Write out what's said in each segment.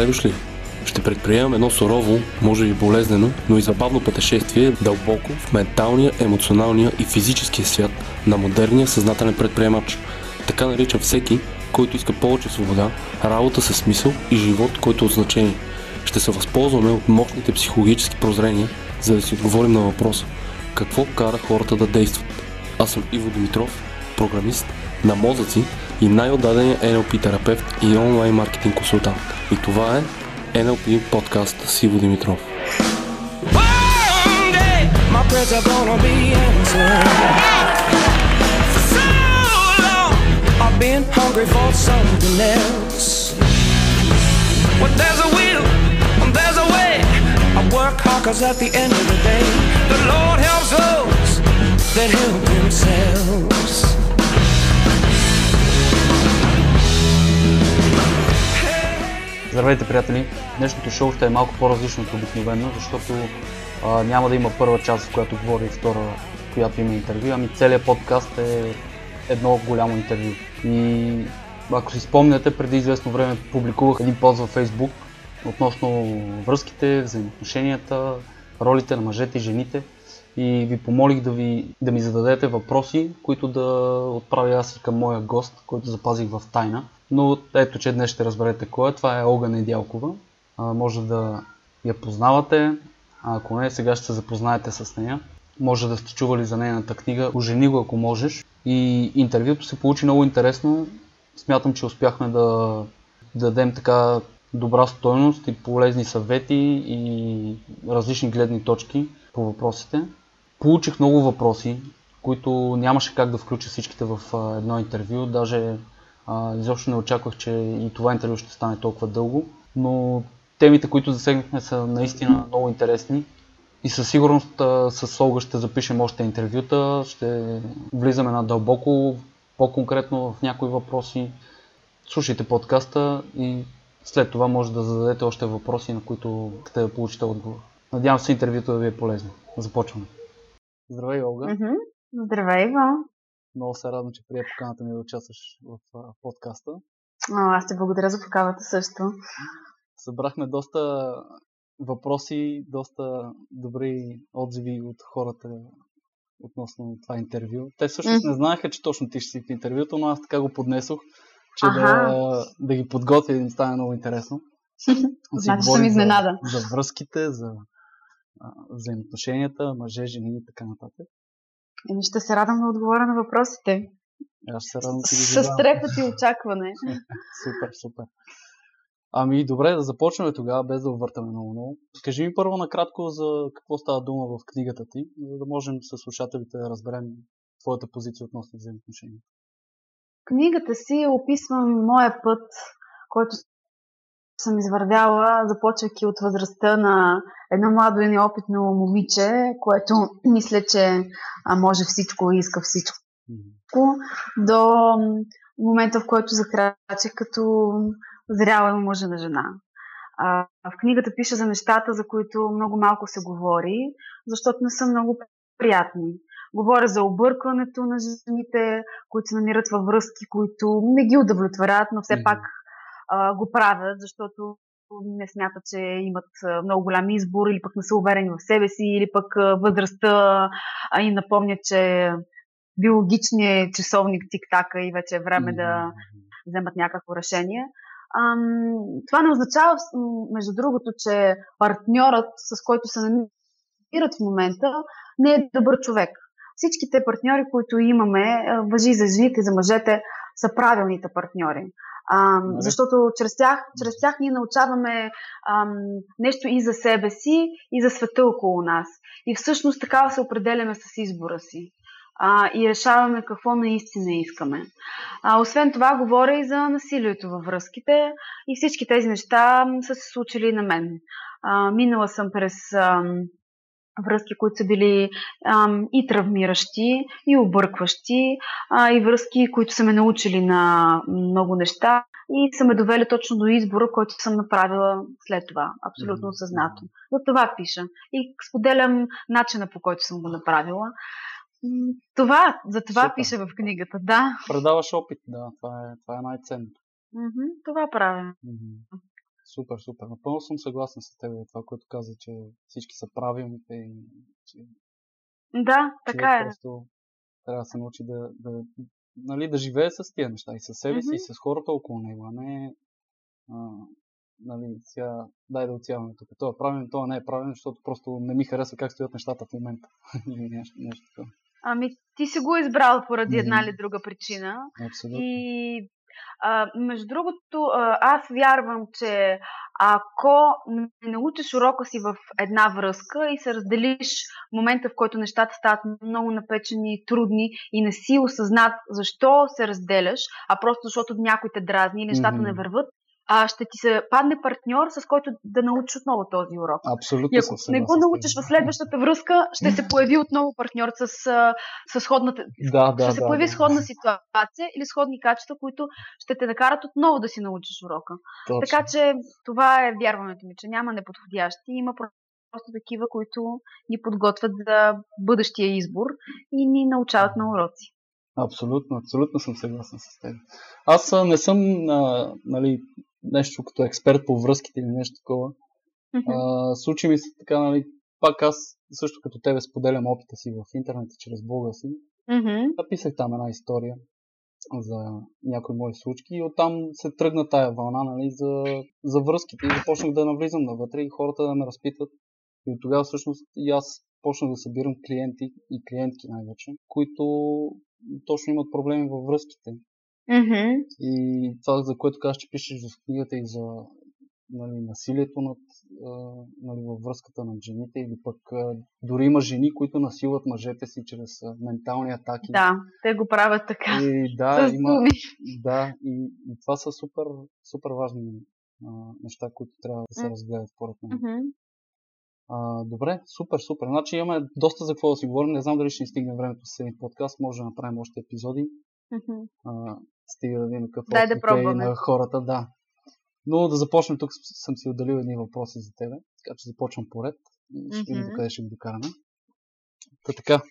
Добре дошли! Ще предприемам едно сурово, може би болезнено, но и забавно пътешествие дълбоко в менталния, емоционалния и физическия свят на модерния съзнателен предприемач. Така наричам всеки, който иска повече свобода, работа със смисъл и живот, който е от значение. Ще се възползваме от мощните психологически прозрения, за да си отговорим на въпроса какво кара хората да действат. Аз съм Иво Димитров, програмист на мозъци и най-отдадения NLP терапевт и онлайн маркетинг консултант. И това е NLP подкаст с Иво Димитров. That help themselves. Здравейте, приятели! Днешното шоу ще е малко по-различно от обикновено, защото а, няма да има първа част, в която говори и втора, в която има интервю, ами целият подкаст е едно голямо интервю. И ако си спомняте, преди известно време публикувах един пост във Facebook относно връзките, взаимоотношенията, ролите на мъжете и жените и ви помолих да, ви, да ми зададете въпроси, които да отправя аз и към моя гост, който запазих в тайна. Но ето, че днес ще разберете кой е. Това е Олга Недялкова. А, може да я познавате, а ако не, сега ще се запознаете с нея. Може да сте чували за нейната книга Ожени го, ако можеш. И интервюто се получи много интересно. Смятам, че успяхме да дадем така добра стойност и полезни съвети и различни гледни точки по въпросите. Получих много въпроси, които нямаше как да включа всичките в едно интервю. Даже а, изобщо не очаквах, че и това интервю ще стане толкова дълго. Но темите, които засегнахме са наистина много интересни. И със сигурност а, с Олга ще запишем още интервюта, ще влизаме надълбоко, по-конкретно в някои въпроси. Слушайте подкаста и след това може да зададете още въпроси, на които ще да получите отговор. Надявам се интервюто да ви е полезно. Започваме. Здравей, Олга. Здравей, Иво. Много се радвам, че прия поканата ми да участваш в подкаста. О, аз ти благодаря за покавата също. Събрахме доста въпроси, доста добри отзиви от хората относно това интервю. Те всъщност не знаеха, че точно ти ще си в интервюто, но аз така го поднесох, че да, Аха. да ги подготвя и да им стане много интересно. Значи съм изненада. За, за връзките, за взаимоотношенията, мъже, жени и така нататък. Еми ще се радвам да отговоря на въпросите. И Аз се радвам, че ги С трепет и очакване. Супер, супер. Ами добре, да започнем тогава, без да увъртаме много-много. Кажи ми първо накратко за какво става дума в книгата ти, за да можем с слушателите да разберем твоята позиция относно взаимоотношенията. В книгата си описвам моя път, който съм извървяла, започвайки от възрастта на едно младо и неопитно момиче, което мисля, че може всичко и иска всичко. До момента, в който закрача като зряла и мъжена жена. А, в книгата пиша за нещата, за които много малко се говори, защото не са много приятни. Говоря за объркването на жените, които се намират във връзки, които не ги удовлетворяват, но все пак а, го правят, защото не смятат, че имат много голям избор или пък не са уверени в себе си, или пък възрастта а, им напомня, че биологичният часовник тик-така и вече е време да Мгм. вземат някакво решение. Ам, това не означава, между другото, че партньорът, с който се намират в момента, не е добър човек. Всичките партньори, които имаме, въжи за жените, за мъжете, са правилните партньори. Ам, Нали? защото чрез тях, чрез тях ние научаваме ам, нещо и за себе си, и за света около нас. И всъщност така се определяме с избора си а, и решаваме какво наистина искаме. А, освен това, говоря и за насилието във връзките и всички тези неща са се случили на мен. А, минала съм през ам, връзки, които са били ам, и травмиращи, и объркващи, а, и връзки, които са ме научили на много неща и са ме довели точно до избора, който съм направила след това, абсолютно осъзнато. За това пиша. И споделям начина по който съм го направила. Това, за това Супер. пиша в книгата, да. Предаваш опит, да, това е, това е най-ценното. Мгм, Това правя. Мгм. Супер, супер. Напълно съм съгласен с теб това, което каза, че всички са правилните и че Да, така е. просто трябва да се научи да, да, нали, да живее с тия неща и с себе си, Мгм. и с хората около него, а не а, нали, сега дай да отсяваме тук. Това е правилно, това не е правилно, защото просто не ми харесва как стоят нещата в момента. Или нещо, нещо такова. Ами, ти си го избрал поради една или друга причина. Абсолютно. И а, между другото, аз вярвам, че ако не научиш урока си в една връзка и се разделиш в момента, в който нещата стават много напечени и трудни и не си осъзнат защо се разделяш, а просто защото някой те дразни или нещата Мгм. не върват, а ще ти се падне партньор, с който да научиш отново този урок. Абсолютно И ако не го научиш в следващата връзка, ще се появи отново партньор с, с сходната, Да, да, ще се да, появи да. сходна ситуация или сходни качества, които ще те накарат отново да си научиш урока. Точно. Така че това е вярването ми, че няма неподходящи, има просто такива, които ни подготвят за бъдещия избор и ни научават на уроци. Абсолютно, абсолютно съм съгласен с теб. Аз не съм а, нали, нещо като експерт по връзките или нещо такова. Мгм. А, случи ми се така, нали, пак аз също като тебе споделям опита си в интернет чрез блога си. Мгм. Написах там една история за някои мои случки и оттам се тръгна тая вълна нали, за, за връзките и започнах да навлизам навътре и хората да ме разпитват. И от тогава всъщност и аз почнах да събирам клиенти и клиентки най-вече, които точно имат проблеми във връзките. Мгм. И това, за което казваш, че пишеш в книгата и за нали, насилието над, а, нали, във връзката на жените или пък а, дори има жени, които насилват мъжете си чрез а, ментални атаки. Да, те го правят така. И да, с има, думи. да, и, и това са супер, супер важни а, неща, които трябва да се М. разгледат според мен. Мгм. А, добре, супер, супер. Значи имаме доста за какво да си говорим. Не знам дали ще ни стигне времето с един подкаст. Може да направим още епизоди. Мгм. А, стига да видим какъв Дай да е пробваме. на хората. Да. Но да започнем. Тук съм си отделил едни въпроси за тебе. Така че започвам поред. И ще видим Мгм. докъде ще ги докараме. Та така.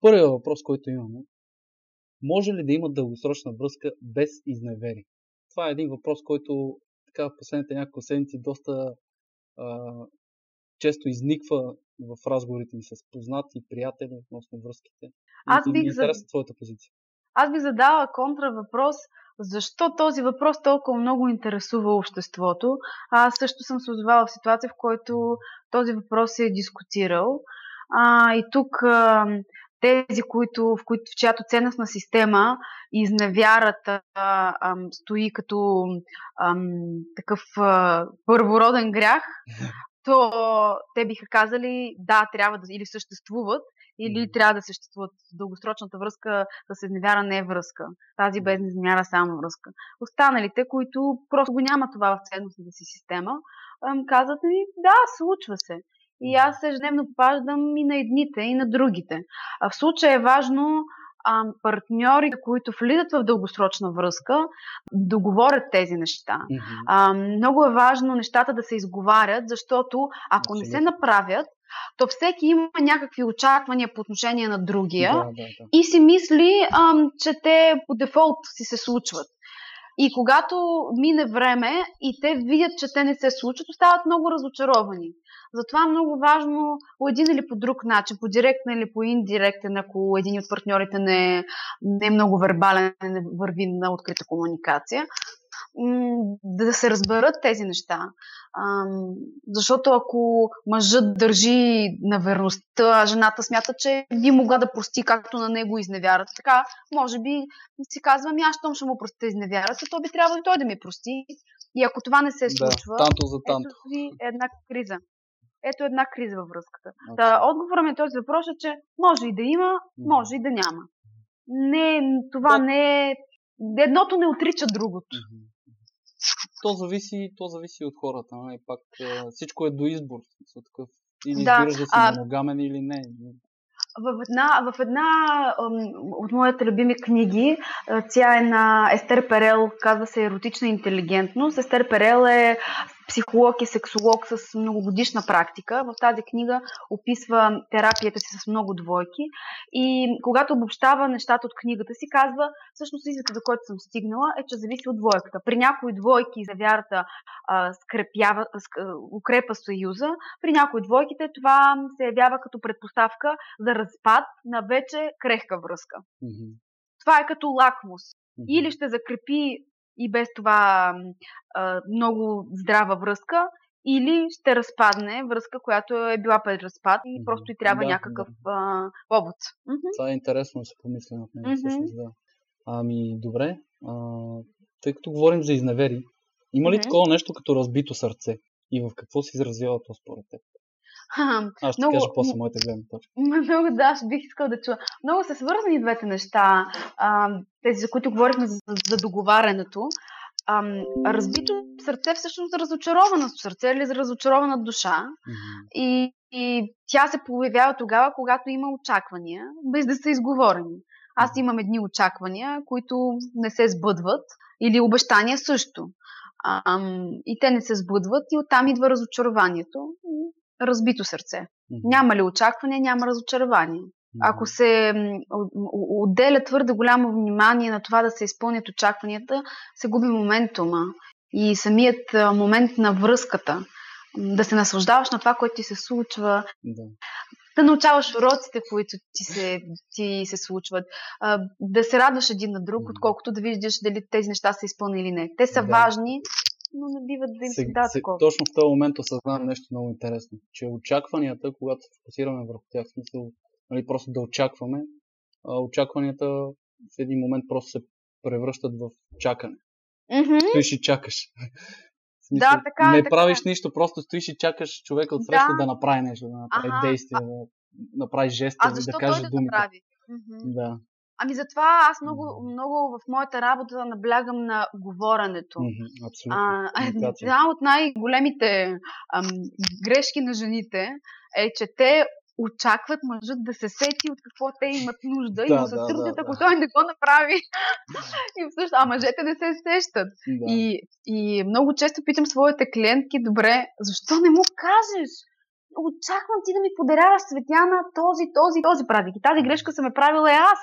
Първият въпрос, който имаме. Може ли да има дългосрочна връзка без изневери? Това е един въпрос, който така в последните няколко седмици доста а, често изниква в разговорите ми с познати, приятели относно връзките. Аз бих за- твоята позиция. Аз би задала контра въпрос, защо този въпрос толкова много интересува обществото. Аз също съм се озовала в ситуация, в която този въпрос се е дискутирал. А, и тук а, тези, които, в, които, в чиято ценностна система изневярата а, а, стои като ам, такъв а, първороден грях, то те биха казали да, трябва да или съществуват, или трябва да съществуват. Дългосрочната връзка с изневяра не е връзка. Тази без изневяра е само връзка. Останалите, които просто го няма това в ценностната си система, казват ми, да, случва се. И аз ежедневно попаждам и на едните, и на другите. А в случая е важно ам, партньорите, които влизат в дългосрочна връзка, договорят тези неща. Мгм. А, много е важно нещата да се изговарят, защото ако не се Абсолютно. направят, то всеки има някакви очаквания по отношение на другия Да, да, да. и си мисли, ам, че те по дефолт си се случват. И когато мине време и те видят, че те не се случват, остават много разочаровани. Затова е много важно по един или по друг начин, по директен или по индиректен, ако един от партньорите не, е- не е много вербален, не върви на открита комуникация, да се разберат тези неща. Защото ако мъжът държи на верността, а жената смята, че би могла да прости както на него изневярата, така може би си казвам, аз щом ще му простя изневярата, то би трябвало и той да ми прости. И ако това не се случва, Да, танто за танто. ето ви една криза. Ето една криза във връзката. Та, отговорът ми на този въпрос е, че може и да има, може и да няма. Не, това Да. не е... Едното не отрича другото. Мгм. То зависи, то зависи от хората. Нали? Пак а, всичко е до избор. Такъв. Или Да, избираш да си а- моногамен или не. В една, в една от моите любими книги, а, тя е на Естер Перел, казва се Еротична интелигентност. Естер Перел е психолог и сексолог с многогодишна практика. В тази книга описва терапията си с много двойки и когато обобщава нещата от книгата си, казва, всъщност извода, до който съм стигнала, е, че зависи от двойката. При някои двойки за вярата а, скрепява, ск, укрепа съюза, при някои двойките това се явява като предпоставка за разпад на вече крехка връзка. Мгм. Това е като лакмус. Или ще закрепи и без това а, много здрава връзка, или ще разпадне връзка, която е била пред разпад и просто и трябва Да, някакъв а, повод. Това е интересно да се помисля над него, всъщност, да. Ами, добре. А, тъй като говорим за изневери, има ли такова нещо като разбито сърце? И в какво се изразява то според теб? Аз ще Много- кажа после моята гледна точка. Много да, аз бих искал да чуя. Много са свързани двете неща, а, тези, за които говорихме за, за договарянето. А, разбито сърце всъщност е разочаровано сърце или разочарована душа. Мгм. И, и тя се появява тогава, когато има очаквания, без да са изговорени. Аз имам едни очаквания, които не се сбъдват, или обещания също. А, ам, и те не се сбъдват, и оттам идва разочарованието. Разбито сърце. Мгм. Няма ли очакване, няма разочарование. Мгм. Ако се отделя твърде голямо внимание на това да се изпълнят очакванията, се губи моментума и самият момент на връзката. Да се наслаждаваш на това, което ти се случва, Да. да научаваш уроците, които ти се, ти се случват, да се радваш един на друг, отколкото да виждаш дали тези неща са изпълнени или не. Те са Да. важни, но не биват да им се се, такова. точно в този момент осъзнавам нещо много интересно, че очакванията, когато се фокусираме върху тях, в смисъл, нали, просто да очакваме, а, очакванията в един момент просто се превръщат в чакане. Мгм. Стоиш и чакаш. Смисъл, Да, така е, не така правиш е. нищо, просто стоиш и чакаш човека от среща Да. да, направи нещо, да направи Ага, действие, да направи жест да каже да думите. направи? Мгм. Да. Ами затова аз много, много в моята работа наблягам на говоренето. Абсолютно. А, една от най-големите ам, грешки на жените е, че те очакват мъжът да се сети от какво те имат нужда и Да, му се да, сърдят, да, ако да. той не го направи. и всъщност, а мъжете не се сещат. Да. И, и много често питам своите клиентки, добре, защо не му кажеш? Очаквам ти да ми подаряваш цветя на този, този, този празник. И тази грешка съм е правила и аз.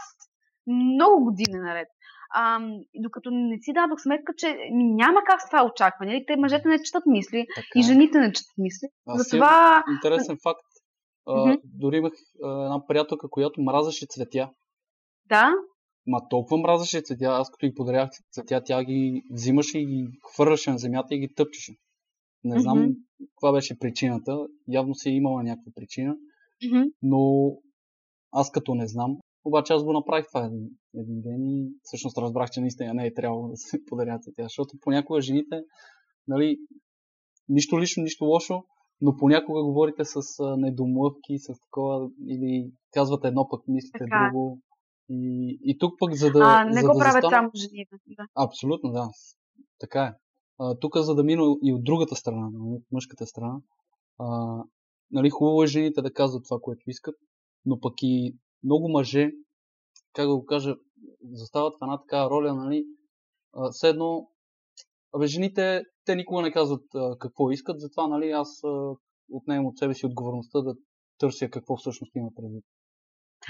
Много години наред. А, докато не си дадох сметка, че ми няма как с това очакване. Нали? Те мъжете не четат мисли Така и е. жените не четат мисли. Аз Затова, Интересен факт. А. Дори имах а, една приятелка, която мразеше цветя. да, Ма толкова мразеше цветя, аз като ги подарях цветя, тя ги взимаше и ги хвърляше на земята и ги тъпчеше. Не знам Мгм. каква беше причината. Явно си е имала някаква причина. мгм, Но аз като не знам, обаче аз го направих това един, един ден и всъщност разбрах, че наистина не е трябвало да се подарят цветя, защото понякога жените, нали, нищо лично, нищо лошо, но понякога говорите с недомлъвки, с такова, или казвате едно, пък мислите Така е. друго. И, и тук пък, за да. а, не за го да правят застана- само жените. Да. Абсолютно, да. Така е. А, тук, за да мина и от другата страна, нали, от мъжката страна, а, нали, хубаво е жените да казват това, което искат, но пък и много мъже, как да го кажа, застават в една такава роля, нали, все едно, абе, жените, те никога не казват а, какво искат, затова, нали, аз а, отнемам от себе си отговорността да търся какво всъщност има предвид.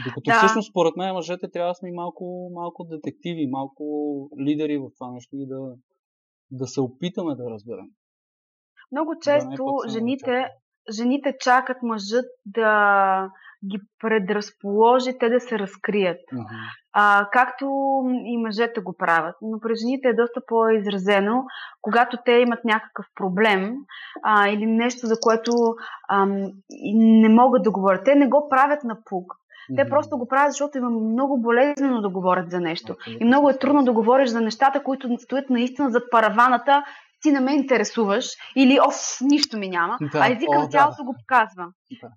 Докато Да. всъщност, според мен, мъжете трябва да сме малко, малко детективи, малко лидери в това нещо и да, да се опитаме да разберем. Много Да не често само жените, жените чакат мъжът да ги предразположи те да се разкрият. Мгм. А, както и мъжете го правят. Но при жените е доста по-изразено, когато те имат някакъв проблем а, или нещо, за което ам, не могат да говорят. Те не го правят на пук. Те Мгм. просто го правят, защото им е много болезнено да говорят за нещо. Абсолютно. И много е трудно да говориш за нещата, които стоят наистина зад параваната. Ти не ме интересуваш или оф, нищо ми няма. Да, а езика о, на да. тялото го показва. Да.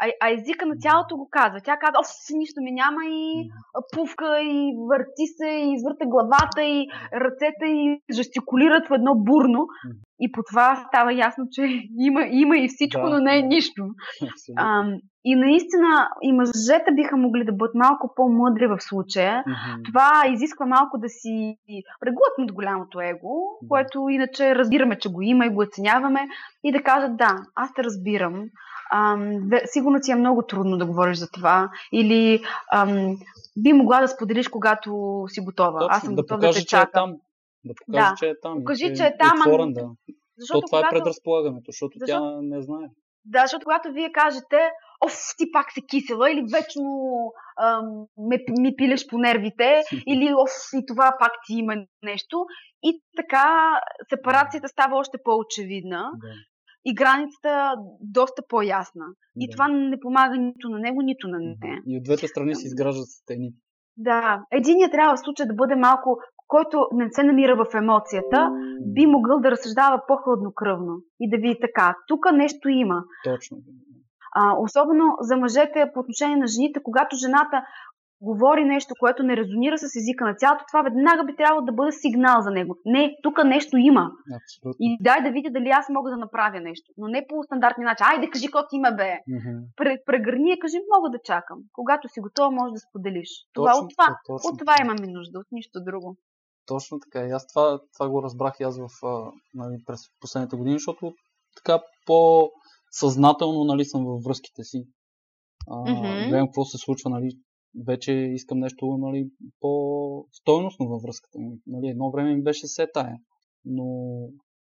А, а езика на тялото го казва. Тя казва, оф, нищо ми няма и пувка и върти се и извърта главата и ръцете и жестикулират в едно бурно. И по това става ясно, че има, има и всичко, Да, но не е нищо. Абсолютно. Ам, И наистина и мъжете биха могли да бъдат малко по-мъдри в случая. Мгм. Това изисква малко да си преглътнат голямото его, което иначе разбираме, че го има и го оценяваме, и да кажат да, аз те разбирам. Ам, сигурно ти е много трудно да говориш за това. Или ам, би могла да споделиш, когато си готова. Точно, аз съм да готова да покаже, те че е чакам. там. Да покаже, Да. че е там. Покажи, че е там, Отворен, да. Защото То това е когато... предразполагането, защото Защо- тя не знае. Да, защото когато вие кажете, оф, ти пак се кисела, или вечно ам, ме, ми пилеш по нервите, или оф, и това пак ти има нещо. И така сепарацията става още по-очевидна Да. И границата доста по-ясна. И да. това не помага нито на него, нито на нея. И от двете страни се изграждат стени. Да, единият трябва в случая да бъде малко, който не се намира в емоцията, би могъл да разсъждава по-хладнокръвно и да види така. Тук нещо има. Точно. А, особено за мъжете по отношение на жените, когато жената говори нещо, което не резонира с езика на тялото, това веднага би трябвало да бъде сигнал за него. Не, тук нещо има. Абсолютно. И дай да видя дали аз мога да направя нещо. Но не по стандартния начин. Айде, кажи ти има, бе. Пре- Прегърни и кажи, мога да чакам. Когато си готова, може да споделиш. Това, Точно от това, точно от това имаме нужда, от нищо друго. Точно така. И аз това, това го разбрах и аз в, нали, през последните години, защото така по-съзнателно нали, съм във връзките си. А, Мгм. Гледам какво се случва, нали, вече искам нещо нали, по-стойностно във връзката ми. Нали, едно време ми беше се тая, но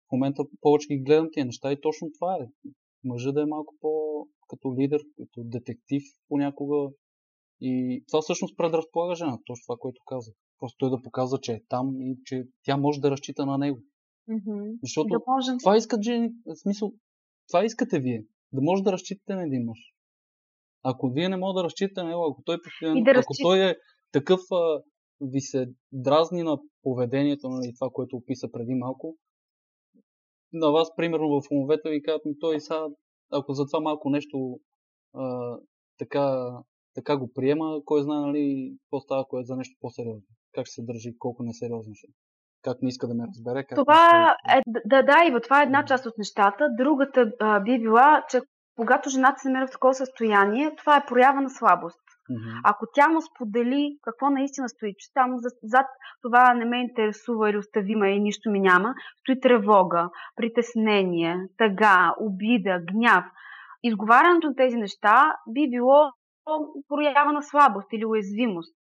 в момента повече ги гледам тия неща и точно това е. Мъжа да е малко по като лидер, като детектив понякога. И това всъщност предразполага жена, точно това, което казах. Просто той да показва, че е там и че тя може да разчита на него. Мгм. Защото Да можем. това искат жени, в смисъл, това искате вие. Да може да разчитате на един мъж. Ако вие не можете да разчитате него, ако той постоянно, И да ако той е такъв, а, ви се дразни на поведението, нали, това, което описа преди малко, на вас, примерно в умовете ви казват, ми той сега, ако за това малко нещо а, така, така го приема, кой знае, нали, какво става, ако е за нещо по-сериозно. Как ще се държи, колко несериозно ще. е. Как не иска да ме разбере. Как не Това иска е, да, да, Ива, това е една част от нещата. Другата а, би била, че когато жената се намира в такова състояние, това е проява на слабост. Мгм. Ако тя му сподели какво наистина стои, че там зад, това не ме интересува или остави ме и нищо ми няма, стои тревога, притеснение, тъга, обида, гняв. Изговарянето на тези неща би било проява на слабост или уязвимост.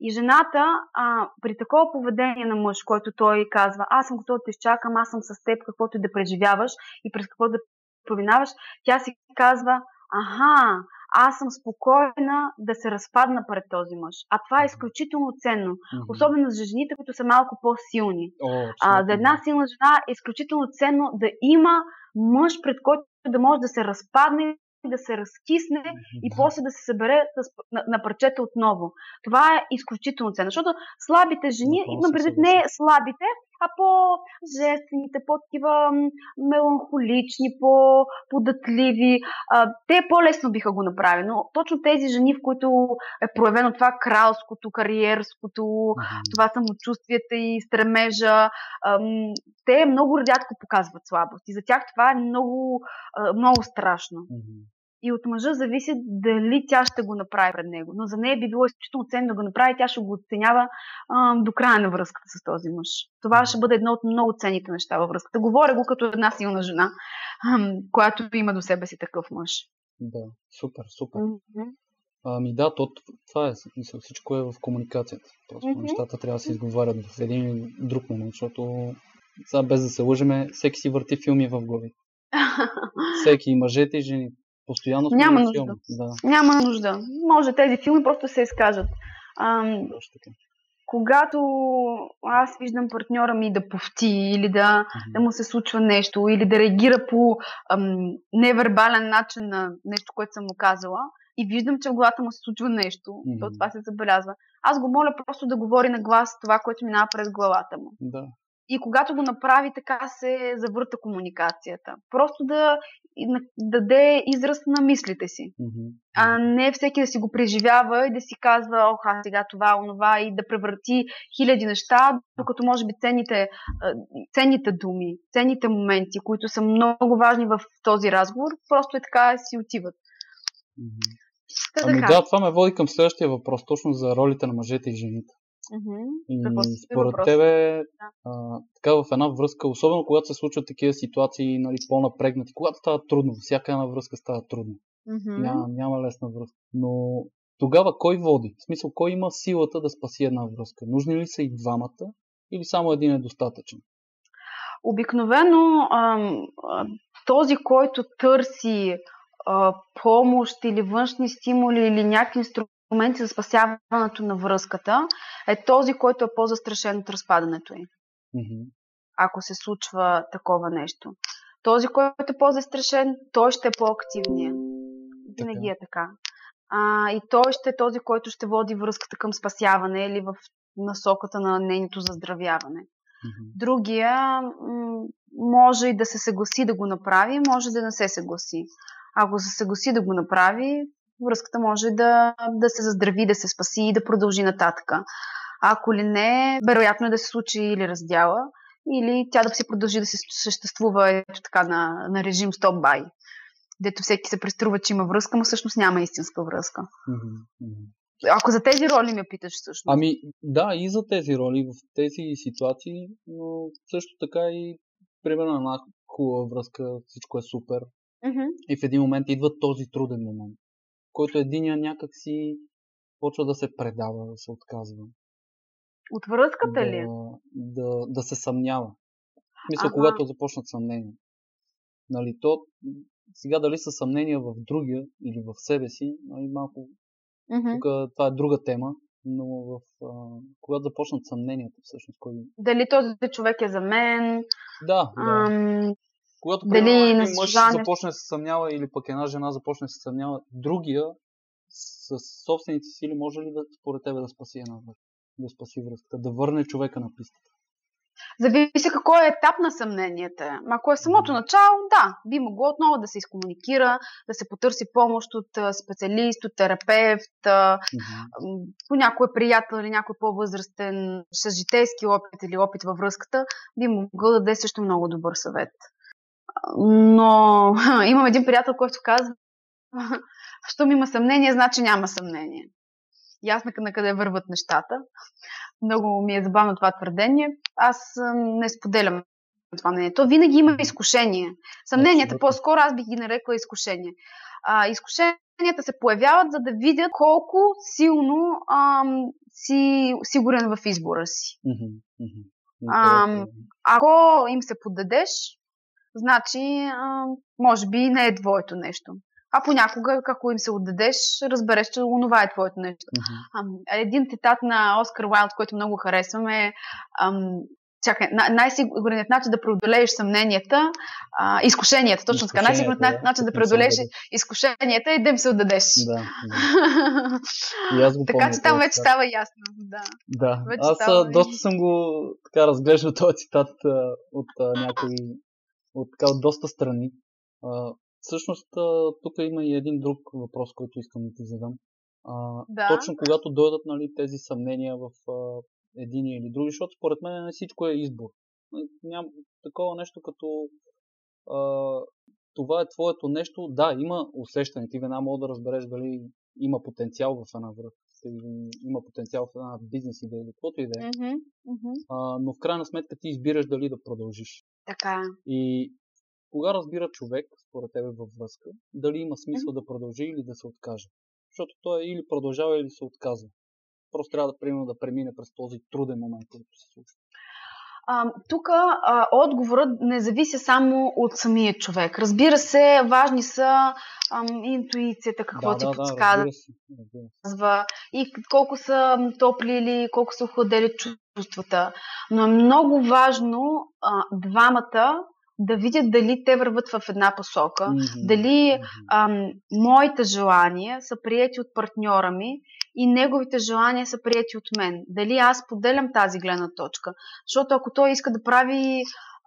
И жената, а, при такова поведение на мъж, който той казва, аз съм готова да те изчакам, аз съм с теб, каквото и да преживяваш и през какво да проминаваш, тя си казва, аха, аз съм спокойна да се разпадна пред този мъж. А това е изключително ценно. Мгм. Особено за жените, които са малко по-силни. О, А, за една силна жена е изключително ценно да има мъж, пред който да може да се разпадне, да се разкисне и Да. после да се събере на, на парчета отново. Това е изключително ценно, защото слабите жени, имам предвид не слабите, а по-жествените, по-такива меланхолични, по-податливи, те по-лесно биха го направили. Но точно тези жени, в които е проявено това кралското, кариерското, това самочувствията и стремежа, те много рядко показват слабост. И за тях това е много, много страшно. И от мъжа зависи дали тя ще го направи пред него. Но за нея би било изключително ценно да го направи, тя ще го оценява ам, до края на връзката с този мъж. Това ще бъде едно от много ценните неща във връзката. Говоря го като една силна жена, ам, която има до себе си такъв мъж. Да, супер, супер. Мгм. Ами да, то, това е. Мисля, всичко е в комуникацията. Просто Мгм. нещата трябва да се изговарят в един или друг момент, защото сега без да се лъжеме, всеки си върти филми в глави. Всеки, и мъжете и жени. Постоянно Няма нужда. филм. Да, Няма нужда. Може тези филми просто се изкажат. Ам, когато аз виждам партньора ми да повти или да, Мгм. да му се случва нещо или да реагира по ам, невербален начин на нещо, което съм му казала и виждам, че в главата му се случва нещо, Мгм. то това се забелязва. Аз го моля просто да говори на глас това, което минава през главата му. Да. И когато го направи, така се завърта комуникацията. Просто да, да даде израз на мислите си Мгм. а не всеки да си го преживява и да си казва, ох, аз сега това, онова и да превърти хиляди неща, докато може би ценните, а, ценните думи, ценните моменти, които са много важни в този разговор, просто е така си отиват. Та Ами да, това ме води към следващия въпрос, точно за ролите на мъжете и жените. Си според въпрос? тебе, Да. а, така в една връзка, особено когато се случват такива ситуации, нали, по-напрегнати, когато става трудно, всяка една връзка става трудно. Мгм. Няма, няма лесна връзка. Но тогава кой води? В смисъл, кой има силата да спаси една връзка? Нужни ли са и двамата? Или само един е достатъчен? Обикновено ам, този, който търси а, помощ или външни стимули или някакви инструменти за спасяването на връзката, е този, който е по-застрашен от разпадането й, Мгм. ако се случва такова нещо. Този, който е по-застрашен, той ще е по-активния. Винаги е така. А, и той ще е този, който ще води връзката към спасяване или в насоката на нейното заздравяване. Мгм. Другия м, може и да се съгласи да го направи, може да не се съгласи. Ако се съгласи да го направи, връзката може да, да се заздрави, да се спаси и да продължи нататъка. Ако ли не, вероятно е да се случи или раздяла, или тя да си продължи да се съществува ето така на, на режим стоп-бай. Дето всеки се преструва, че има връзка, но всъщност няма истинска връзка. Мгм. Ако за тези роли ме питаш всъщност. Ами, да, и за тези роли, в тези ситуации, но също така и примерно една хубава връзка, всичко е супер. Мгм. И в един момент идва този труден момент, който единия някак си почва да се предава, да се отказва. От връзката ли? Да, да, да се съмнява. Смисъл, Ага. когато започнат съмнения. Нали, то, сега дали са съмнения в другия или в себе си, нали, малко Мгм. тук това е друга тема, но в, а, когато започнат съмненията, всъщност, кой... Дали този човек е за мен? Да, да. Ам, Когато дали примерно, един мъж Сузане- започне да се съмнява или пък една жена започне да се съмнява, другия с собствените сили може ли да, според тебе да спаси една връзка? Да спаси връзката, да върне човека на пистата. Зависи какво е етап на съмненията. Ако е самото начало, да, би могло отново да се изкомуникира, да се потърси помощ от специалист, от терапевт, м, по някой приятел или някой по-възрастен с житейски опит или опит във връзката, би могъл да даде също много добър съвет. Но имам един приятел, който казва, щом има съмнение, значи няма съмнение. Ясно на къде върват нещата. Много ми е забавно това твърдение. Аз не споделям това мнение. То винаги има изкушение. Съмненията, по-скоро аз бих ги нарекла изкушение. А, изкушенията се появяват, за да видят колко силно ам, си сигурен в избора си. Ам. Ако им се поддадеш, значи, ам, може би не е твоето нещо. А понякога, ако им се отдадеш, разбереш, че онова е твоето нещо. Мгм. Ам, един цитат на Оскар Уайлд, който много харесвам е ам, чакай, най- най-сигурният начин да преодолееш съмненията, а, изкушенията, точно така. Най-сигурният да, начин да преодолееш изкушенията е да им се отдадеш. Да, да. И аз го така помня че там вече става ясно. Да. Да, Вече аз става а, доста съм го така разглеждал този цитат а, от а, някои, от, така, от доста страни. А, всъщност, а, тук има и един друг въпрос, който искам да ти задам. А, Да. Точно когато дойдат нали, тези съмнения в а, един или други, защото според мен не всичко е избор. Нали, Няма такова нещо като а, това е твоето нещо. Да, има усещане. Ти веднага мога да разбереш дали има потенциал в една връзка, има потенциал в една бизнес идея или каквото и да е. Но в крайна сметка ти избираш дали да продължиш. Така. И кога разбира човек, според тебе във връзка, дали има смисъл да продължи или да се откаже? Защото той или продължава, или се отказва. Просто трябва да, примерно, да премине през този труден момент, който се случва. Тук отговорът не зависи само от самия човек. Разбира се, важни са ам, интуицията, какво да, ти да, да, подсказва казва и колко са топли или колко са охладели чувствата. Но е много важно а, двамата да видят дали те върват в една посока, Мгм, дали ам, моите желания са прияти от партньора ми и неговите желания са прияти от мен. Дали аз поделям тази гледна точка. Защото ако той иска да прави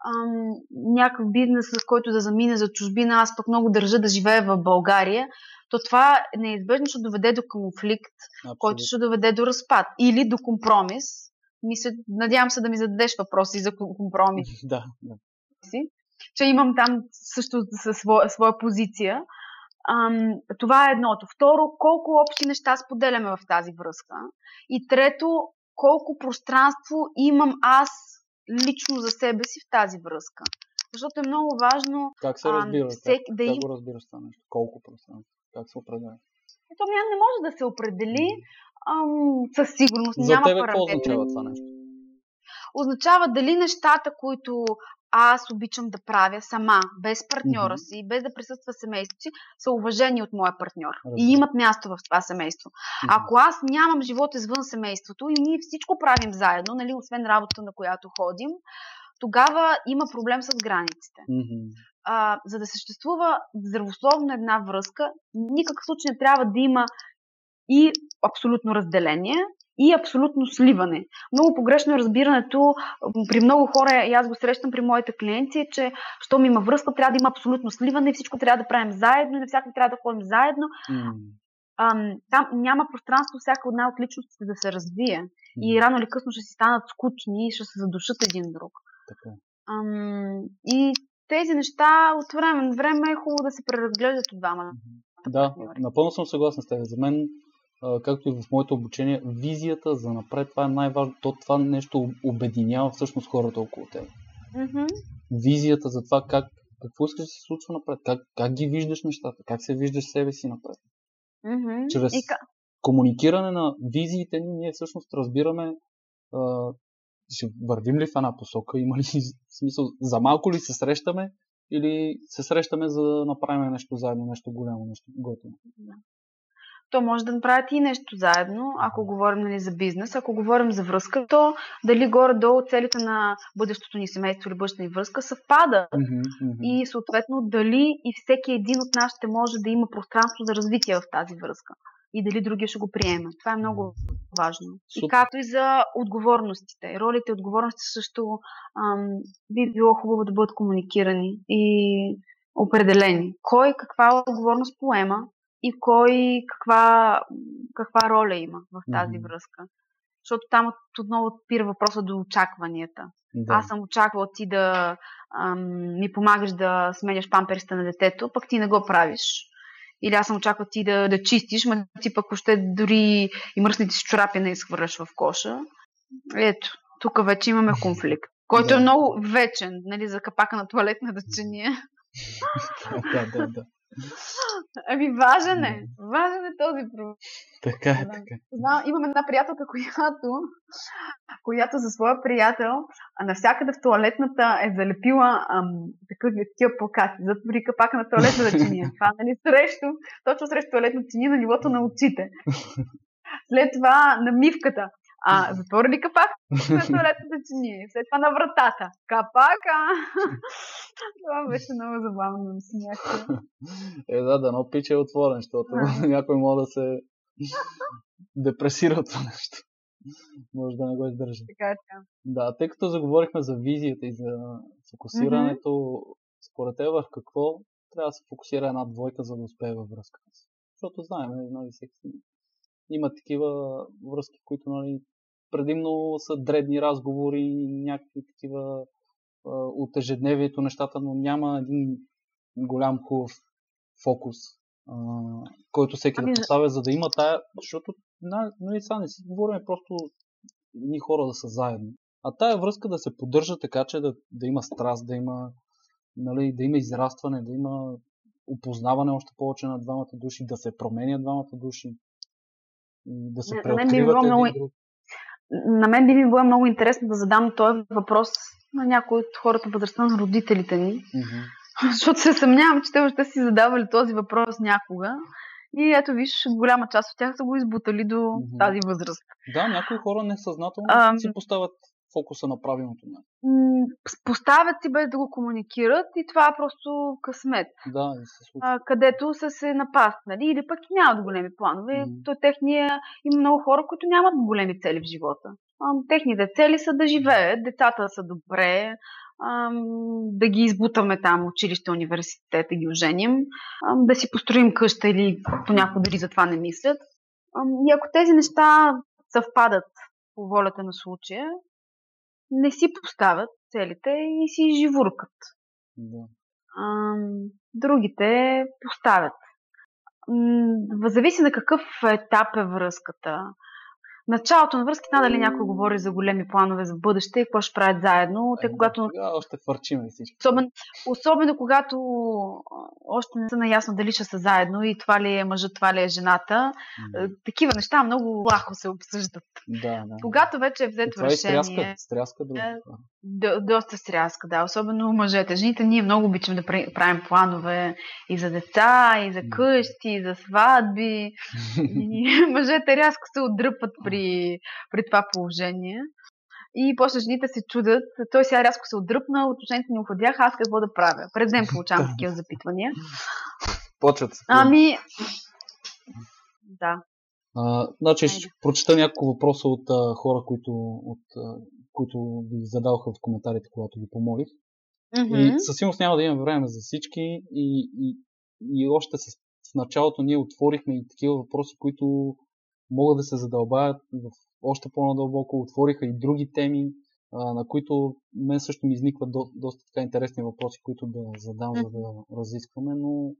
ам, някакъв бизнес, с който да замине за чужбина, аз пък много държа да живея в България, то това неизбежно ще доведе до конфликт, който Абсолютно. ще доведе до разпад или до компромис. Мисля, надявам се да ми зададеш въпроси за ком- компромис Да, да. че имам там също своя, своя позиция. Ам, това е едното. Второ, колко общи неща споделяме в тази връзка. И трето, колко пространство имам аз лично за себе си в тази връзка. Защото е много важно. Как се разбира? всеки, как, да как им... го разбираш това нещо? Колко пространство? Как се определя? То няма, не може да се определи ам, със сигурност. За няма тебе какво означава това нещо? Означава дали нещата, които аз обичам да правя сама, без партньора си, без да присъства семейството си, са уважени от моя партньор Разбира. и имат място в това семейство. Ако аз нямам живот извън семейството и ние всичко правим заедно, нали, освен работа, на която ходим, тогава има проблем с границите. А, за да съществува здравословно една връзка, никакъв случай не трябва да има и абсолютно разделение, и абсолютно сливане. Много погрешно е разбирането при много хора, и аз го срещам при моите клиенти, че щом има връзка, трябва да има абсолютно сливане, всичко трябва да правим заедно и навсякъде трябва да ходим заедно. М. Ам, там няма пространство всяка една от личностите да се развие. И рано или късно ще си станат скучни и ще се задушат един друг. Така. е. Ам, и тези неща от време на време е хубаво да се преразглеждат от двамата. Да, партньори. напълно съм съгласен с теб. За мен, както и в моето обучение, визията за напред, това е най-важно. То това нещо обединява всъщност хората около теб. Мгм. Визията за това как, какво искаш да се случва напред, как, как ги виждаш нещата, как се виждаш себе си напред. Мгм. Чрез И комуникиране на визиите ни, ние всъщност разбираме а, ще вървим ли в една посока, има ли смисъл, за малко ли се срещаме или се срещаме за да направим нещо заедно, нещо голямо, нещо готино. То може да направят и нещо заедно, ако говорим нали, за бизнес. Ако говорим за връзка, то дали горе-долу целите на бъдещото ни семейство или бъдещата ни връзка съвпадат. Мгм, мгм. И съответно дали и всеки един от нас ще може да има пространство за развитие в тази връзка. И дали другия ще го приеме. Това е много важно. И Супер. както и за отговорностите. Ролите и отговорности също ам, би било хубаво да бъдат комуникирани и определени. Кой каква отговорност поема и кой каква, каква роля има в тази Мгм. връзка. Защото там от- отново отпира въпроса до очакванията. Да. Аз съм очаквала ти да ам, ми помагаш да сменяш памперста на детето, пък ти не го правиш. Или аз съм очаквала ти да, да чистиш, ма ти пък още дори и мръсните си чорапи не изхвърляш в коша. Ето, тук вече имаме конфликт, който Да. е много вечен, нали, за капака на туалетната чиния. да, да, да. Ами важен е. Важен е този проблем. Така е, така. е. Знам, имам една приятелка, която, която за своя приятел навсякъде в туалетната е залепила ам, такъв такива плакати. Затвори капака на туалетната чиния. Това, нали, срещу, точно срещу туалетната чиния на нивото на очите. След това на мивката. А, затвори ли капак на туалетната чиния? След това на вратата. Капака! това беше много забавно. да някакво. Е, да, дано пиче е отворен, защото Да. някой може да се депресира от това нещо. Може да не го издържа. Така е така. Да, тъй като заговорихме за визията и за фокусирането, според теб в какво трябва да се фокусира една двойка, за да успее във връзката си? Защото знаем, нали, всеки има такива връзки, които нали, предимно са дребни разговори, някакви такива а, от ежедневието нещата, но няма един голям хубав фокус, а, който всеки Ами, да за- поставя, за да има тая, защото на- нали, сега не си говорим просто едни хора да са заедно. А тая връзка да се поддържа така, че да, да има страст, да има, нали, да има израстване, да има опознаване още повече на двамата души, да се променят двамата души, да се преоткриват един друг. На мен би ми било много интересно да задам този въпрос на някои от хората възрастта на родителите ни, Мгм. защото се съмнявам, че те още си задавали този въпрос някога. И ето виж, голяма част от тях са го избутали до Мгм. тази възраст. Да, някои хора несъзнателно Ам. си поставят фокуса на правилното място. Поставят си без да го комуникират и това е просто късмет. Да, и се случва. а, където са се напаснали или пък нямат големи планове. Мгм. То техния, има много хора, които нямат големи цели в живота. А, техните цели са да живеят, децата са добре, да ги избутаме там училище, университет, да ги оженим, да си построим къща или понякога дори за това не мислят. И ако тези неща съвпадат по волята на случая, не си поставят целите и си живуркат. Да. Ам, другите поставят. зависи на какъв етап е връзката началото на връзката, дали някой говори за големи планове за бъдеще и какво ще правят заедно. Те, когато... Тогава още фърчиме всички. Особено, особено когато още не са наясно дали ще са заедно и това ли е мъжът, това ли е жената. Mm-hmm. Такива неща много лахо се обсъждат. Да, да. Когато вече е взето това решение... Е стряска, стряска друго. До, доста стряска, да. Особено мъжете. Жените ние много обичаме да правим планове и за деца, и за къщи, и за сватби. и мъжете рязко се отдръпват при, при това положение. И после жените се чудят. Той сега рязко се отдръпна, отношението ни уходяха, аз какво да правя? Пред ден получавам такива запитвания. Почват. Ами, да. А, значи ще прочета няколко въпроса от а, хора, които, от, а, които ви задаваха в коментарите, когато ги помолих. Mm-hmm. И със сигурност няма да имаме време за всички. И, и, и още с, в началото ние отворихме и такива въпроси, които могат да се задълбаят в още по-надълбоко. Отвориха и други теми, а, на които мен също ми изникват до, доста така интересни въпроси, които да задам, mm-hmm. за да разискваме, но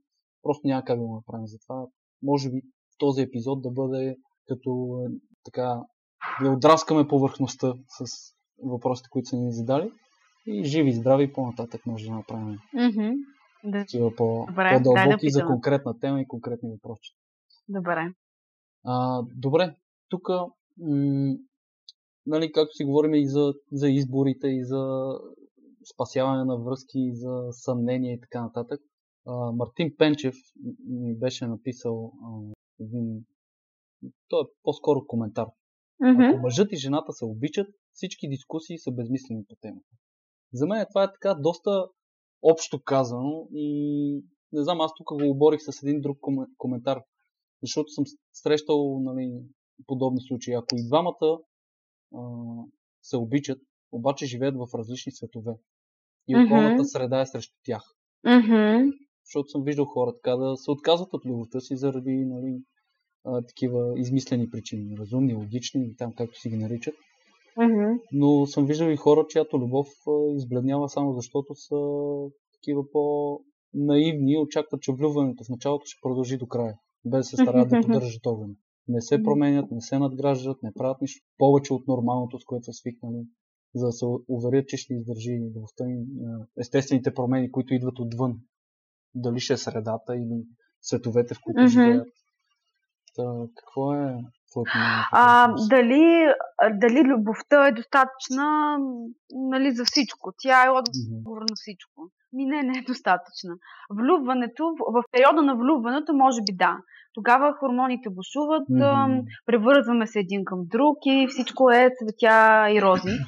просто няма как да го направим. Затова може би този епизод да бъде като е, така да отраскаме повърхността с въпросите, които са ни задали и живи здрави по-нататък може да направим mm-hmm. по, добре, по-дълбоки да за конкретна тема и конкретни въпроси. Добре. А, добре, тук м- нали, както си говорим и за, за изборите, и за спасяване на връзки, и за съмнение и така нататък. А, Мартин Пенчев ми беше написал а, един... То е по-скоро коментар. Mm-hmm. Ако мъжът и жената се обичат, всички дискусии са безмислени по темата. За мен това е така доста общо казано и не знам, аз тук го оборих с един друг коментар, защото съм срещал нали, подобни случаи. Ако и двамата а, се обичат, обаче живеят в различни светове и околната mm-hmm. среда е срещу тях. Mm-hmm. Защото съм виждал хора така да се отказват от любовта си заради нали, а, такива измислени причини, разумни, логични, там както си ги наричат. Mm-hmm. Но съм виждал и хора, чиято любов избледнява само защото са такива по-наивни и очакват, че влюбването в началото ще продължи до края, без да се стараят да поддържат огън. Не се променят, не се надграждат, не правят нищо повече от нормалното, с което са свикнали, за да се уверят, че ще издържи любовта им естествените промени, които идват отвън. Дали ще е средата или световете, в които mm-hmm. живеят. Та, какво е твоето мнение? А, дали, дали любовта е достатъчна нали, за всичко? Тя е отговор на всичко. Ми не, не е достатъчна. Влюбването, в периода на влюбването може би да. Тогава хормоните бушуват, mm-hmm. превързваме се един към друг и всичко е цветя и рози.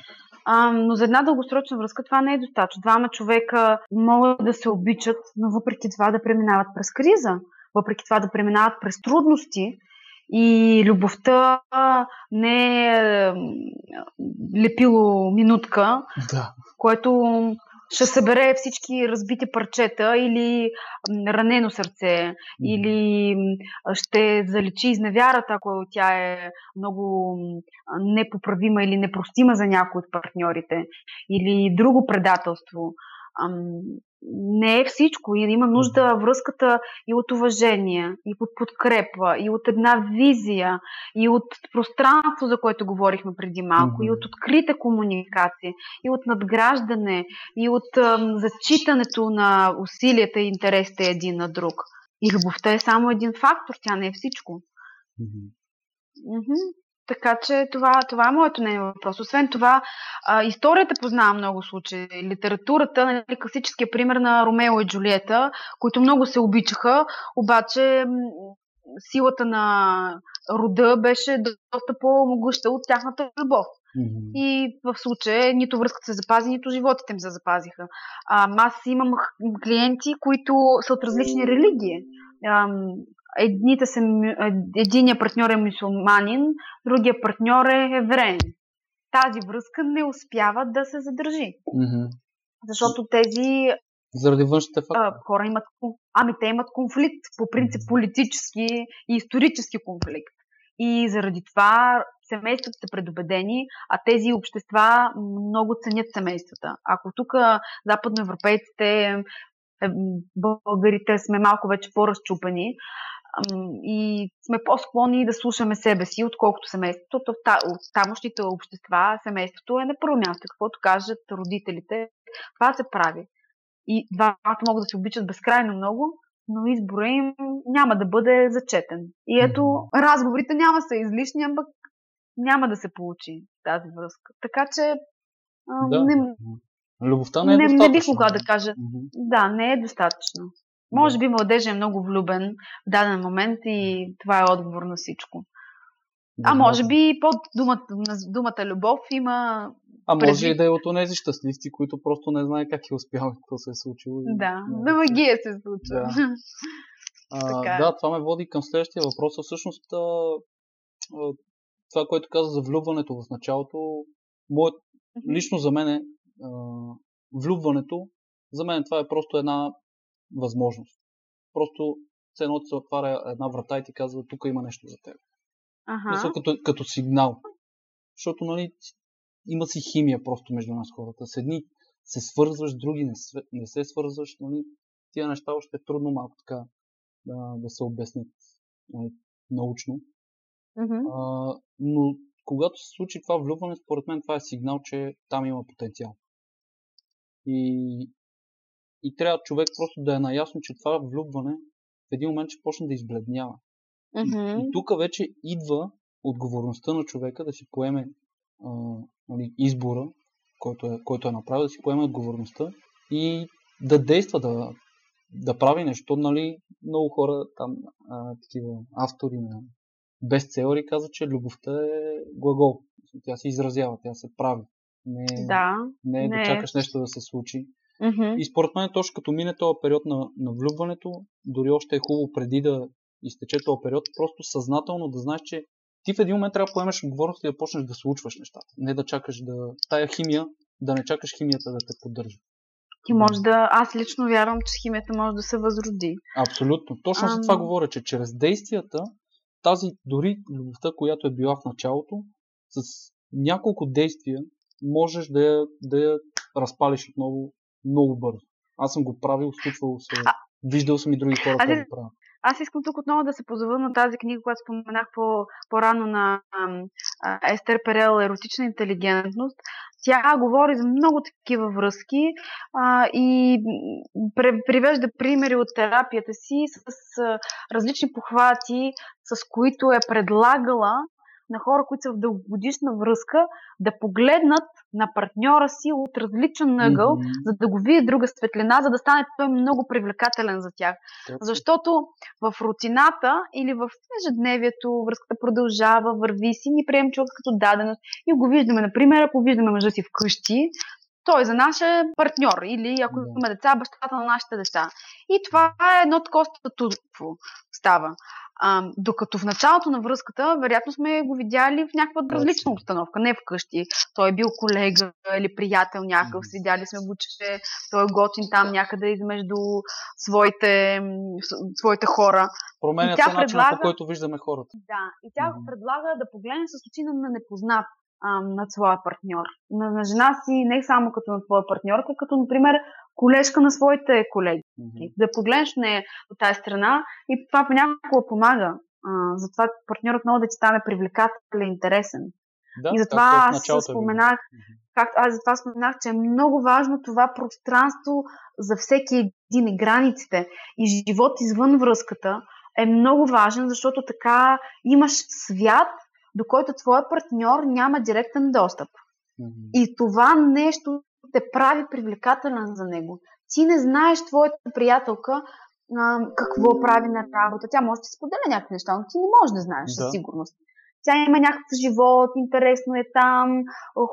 А, но за една дългосрочна връзка това не е достатъчно. Двама човека могат да се обичат, но въпреки това да преминават през криза, въпреки това да преминават през трудности и любовта не е лепило минутка, да. което ще събере всички разбити парчета или ранено сърце, или ще заличи изневярата, ако тя е много непоправима или непростима за някой от партньорите, или друго предателство не е всичко. И има нужда връзката и от уважение, и от подкрепа, и от една визия, и от пространство, за което говорихме преди малко, mm-hmm. и от открита комуникация, и от надграждане, и от ам, зачитането на усилията и интересите един на друг. И любовта е само един фактор, тя не е всичко. Mm-hmm. Mm-hmm. Така че това, това е моето не въпрос. Освен това, а, историята познава много случаи. Литературата, нали, класическия пример на Ромео и Джулиета, които много се обичаха, обаче силата на рода беше доста по-могъща от тяхната любов. Mm-hmm. И в случая нито връзката се запази, нито животите им се запазиха. А, аз имам клиенти, които са от различни религии едните са, единия партньор е мусулманин, другия партньор е евреин. Тази връзка не успява да се задържи. Mm-hmm. Защото тези заради външните фактори. Хора имат, ами те имат конфликт, по принцип политически и исторически конфликт. И заради това семействата са предубедени, а тези общества много ценят семействата. Ако тук западноевропейците, българите сме малко вече по-разчупани, ам, и сме по-склонни да слушаме себе си, отколкото семейството. От тамощите общества семейството е на първо място. Каквото кажат родителите, това се прави. И двамата могат да се обичат безкрайно много, но избора им няма да бъде зачетен. И ето, разговорите няма са излишни, ампък няма да се получи тази връзка. Така че а, Да. не, Любовта не е не, не достатъчно. бих могла да кажа. Мгм. Да, не е достатъчно. Може би младежът е много влюбен в даден момент и това е отговор на всичко. А може би под думата, думата любов има... А може предвид- и да е от онези щастливци, които просто не знае как е успял какво се е случило. Да, да магия се случва. Да. А, Така е. да, това ме води към следващия въпрос. Всъщност, а, а, това, което каза за влюбването в началото, моят, лично за мен е а, влюбването, за мен това е просто една възможност. Просто все едно ти се отваря една врата и ти казва, тук има нещо за теб. Ага. Мисля, като, като сигнал. Защото, нали, има си химия просто между нас хората. С едни се свързваш, други не, не се свързваш. Нали. Тия неща още е трудно малко така да, да се обяснят нали, научно. Мгм. А, но когато се случи това влюбване, според мен това е сигнал, че там има потенциал. И, и трябва човек просто да е наясно, че това влюбване в един момент ще почне да избледнява. Мгм. И тук вече идва отговорността на човека да си поеме а, нали, избора, който е, който е направил, да си поеме отговорността и да действа, да, да прави нещо. Нали, много хора, там, а, такива автори на бестселери казват, че любовта е глагол. Тя се изразява, тя се прави. Не, е- Да. не е не да е. чакаш нещо да се случи. Мгм. И според мен точно като мине този период на, на влюбването, дори още е хубаво преди да изтече този период, просто съзнателно да знаеш, че ти в един момент трябва да поемеш отговорност и да почнеш да случваш нещата. Не да чакаш да... Тая химия, да не чакаш химията да те поддържа. Ти може да... Аз лично вярвам, че химията може да се възроди. Абсолютно. Точно за това говоря, че чрез действията, тази дори любовта, която е била в началото, с няколко действия можеш да я, да я разпалиш отново много бързо. Аз съм го правил, случвало се. А- Виждал съм и други хора, които го правят. Аз искам тук отново да се позова на тази книга, която споменах по, по-рано на а, Естер Перел Еротична интелигентност. Тя говори за много такива връзки а, и привежда примери от терапията си с а, различни похвати, с които е предлагала на хора, които са в дългогодишна връзка, да погледнат на партньора си от различен ъгъл, Мгм. за да го видят друга светлина, за да стане той много привлекателен за тях. Точно. Защото в рутината или в ежедневието връзката продължава, върви си, ни приемем човек като даденост и го виждаме, например, ако виждаме мъжа си вкъщи, той за наш е партньор или ако имаме деца, бащата на нашите деца. И това е едно такова статутство става. А, докато в началото на връзката, вероятно сме го видяли в някаква различна обстановка, не вкъщи. Той е бил колега или приятел някакъв, видяли сме го, че той е готин там някъде измежду своите, своите хора. Променя се предлага- по който виждаме хората. Да, и тя Мгм. предлага да погледне с очи на на непознат а, над своя партньор. На, на жена си не само като на твоя партньорка, като, например, колежка на своите колеги. Мгм. Да погледнеш не от тази страна и това понякога помага. А, затова партньорът много да ти стане привлекателен, интересен. Да, и затова аз е споменах, както аз затова споменах, че е много важно това пространство за всеки един и границите. И живот извън връзката е много важен, защото така имаш свят, до който твоя партньор няма директен достъп. Мгм. И това нещо те прави привлекателен за него. Ти не знаеш твоята приятелка а, какво прави на работа. Тя може да споделя някакви неща, но ти не можеш да знаеш Да. със сигурност. Тя има някакъв живот, интересно е там,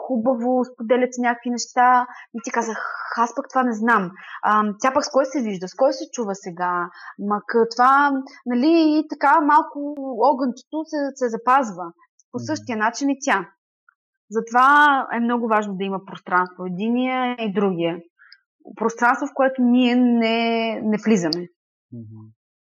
хубаво, споделят се някакви неща. И ти казах, аз пък това не знам. А, тя пък с кой се вижда, с кой се чува сега. Мак това, нали, и така малко огънчето се, се запазва. По същия начин и тя. Затова е много важно да има пространство. Единия и другия. Пространство, в което ние не, не влизаме.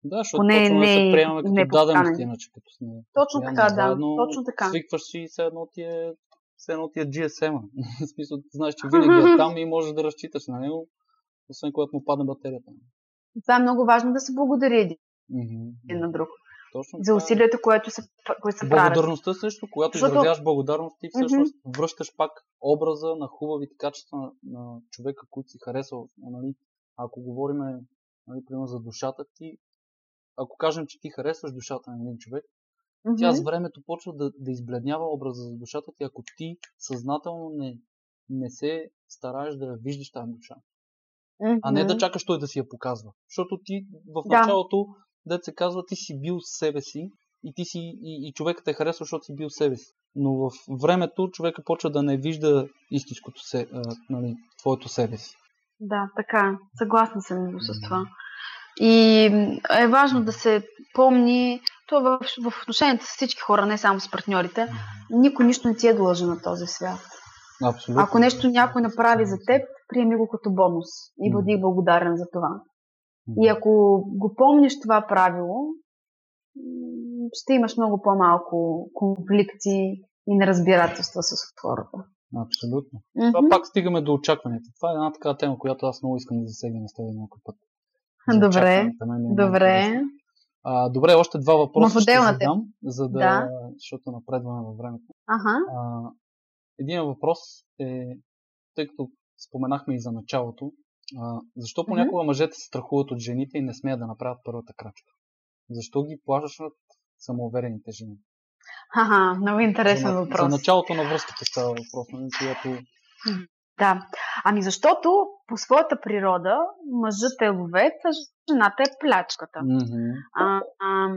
Да, защото Поне почваме да се не- приемаме като не даденост, поканени. иначе като сме Точно така, да. заедно, Точно така. Свикваш си все едно ти е, все едно ти е GSM-а. В смисъл, знаеш, че винаги е там и можеш да разчиташ на него, освен когато му падне батерията. Това е много важно да се благодари един на друг. Точно За е. усилията, което се, които се правят. Благодарността също, когато Защото- изразяваш благодарност, ти всъщност връщаш пак образа на хубавите качества на, на човека, който си харесал. Нали? Ако говорим, нали, примерно за душата ти, ако кажем, че ти харесваш душата на един човек, Мгм. тя с времето почва да, да избледнява образа за душата ти, ако ти съзнателно не, не се стараеш да виждаш тази душа. А не да чакаш той да си я показва. Защото ти в Да. Началото, дет се казва, ти си бил себе си и, ти си, и, и човекът те харесва, защото си бил себе си. Но в времето човека почва да не вижда истинското се, а, нали, твоето себе си. Да, така. Съгласна съм с това. И е важно да се помни, то в, в отношенията с всички хора, не само с партньорите, никой нищо не ти е длъжен на този свят. Абсолютно. Ако нещо някой направи за теб, приеми го като бонус и бъди благодарен за това. И ако го помниш това правило, ще имаш много по-малко конфликти и неразбирателства с хората. Абсолютно. Мгм. Това пак стигаме до очакванията. Това е една такава тема, която аз много искам да засегна с теб някой път. За Добре, е Добре. А, добре, още два въпроса в ще задам, за да, Да. защото напредваме във времето. Ага. А, един въпрос е, тъй като споменахме и за началото, а, защо понякога мъжете се страхуват от жените и не смеят да направят първата крачка? Защо ги плашат самоуверените жени? Ага, много интересен за, въпрос. За началото на връзката става въпрос, нали, която... Да. Ами защото по своята природа мъжът е ловец, а жената е плячката. Мгм. А, а,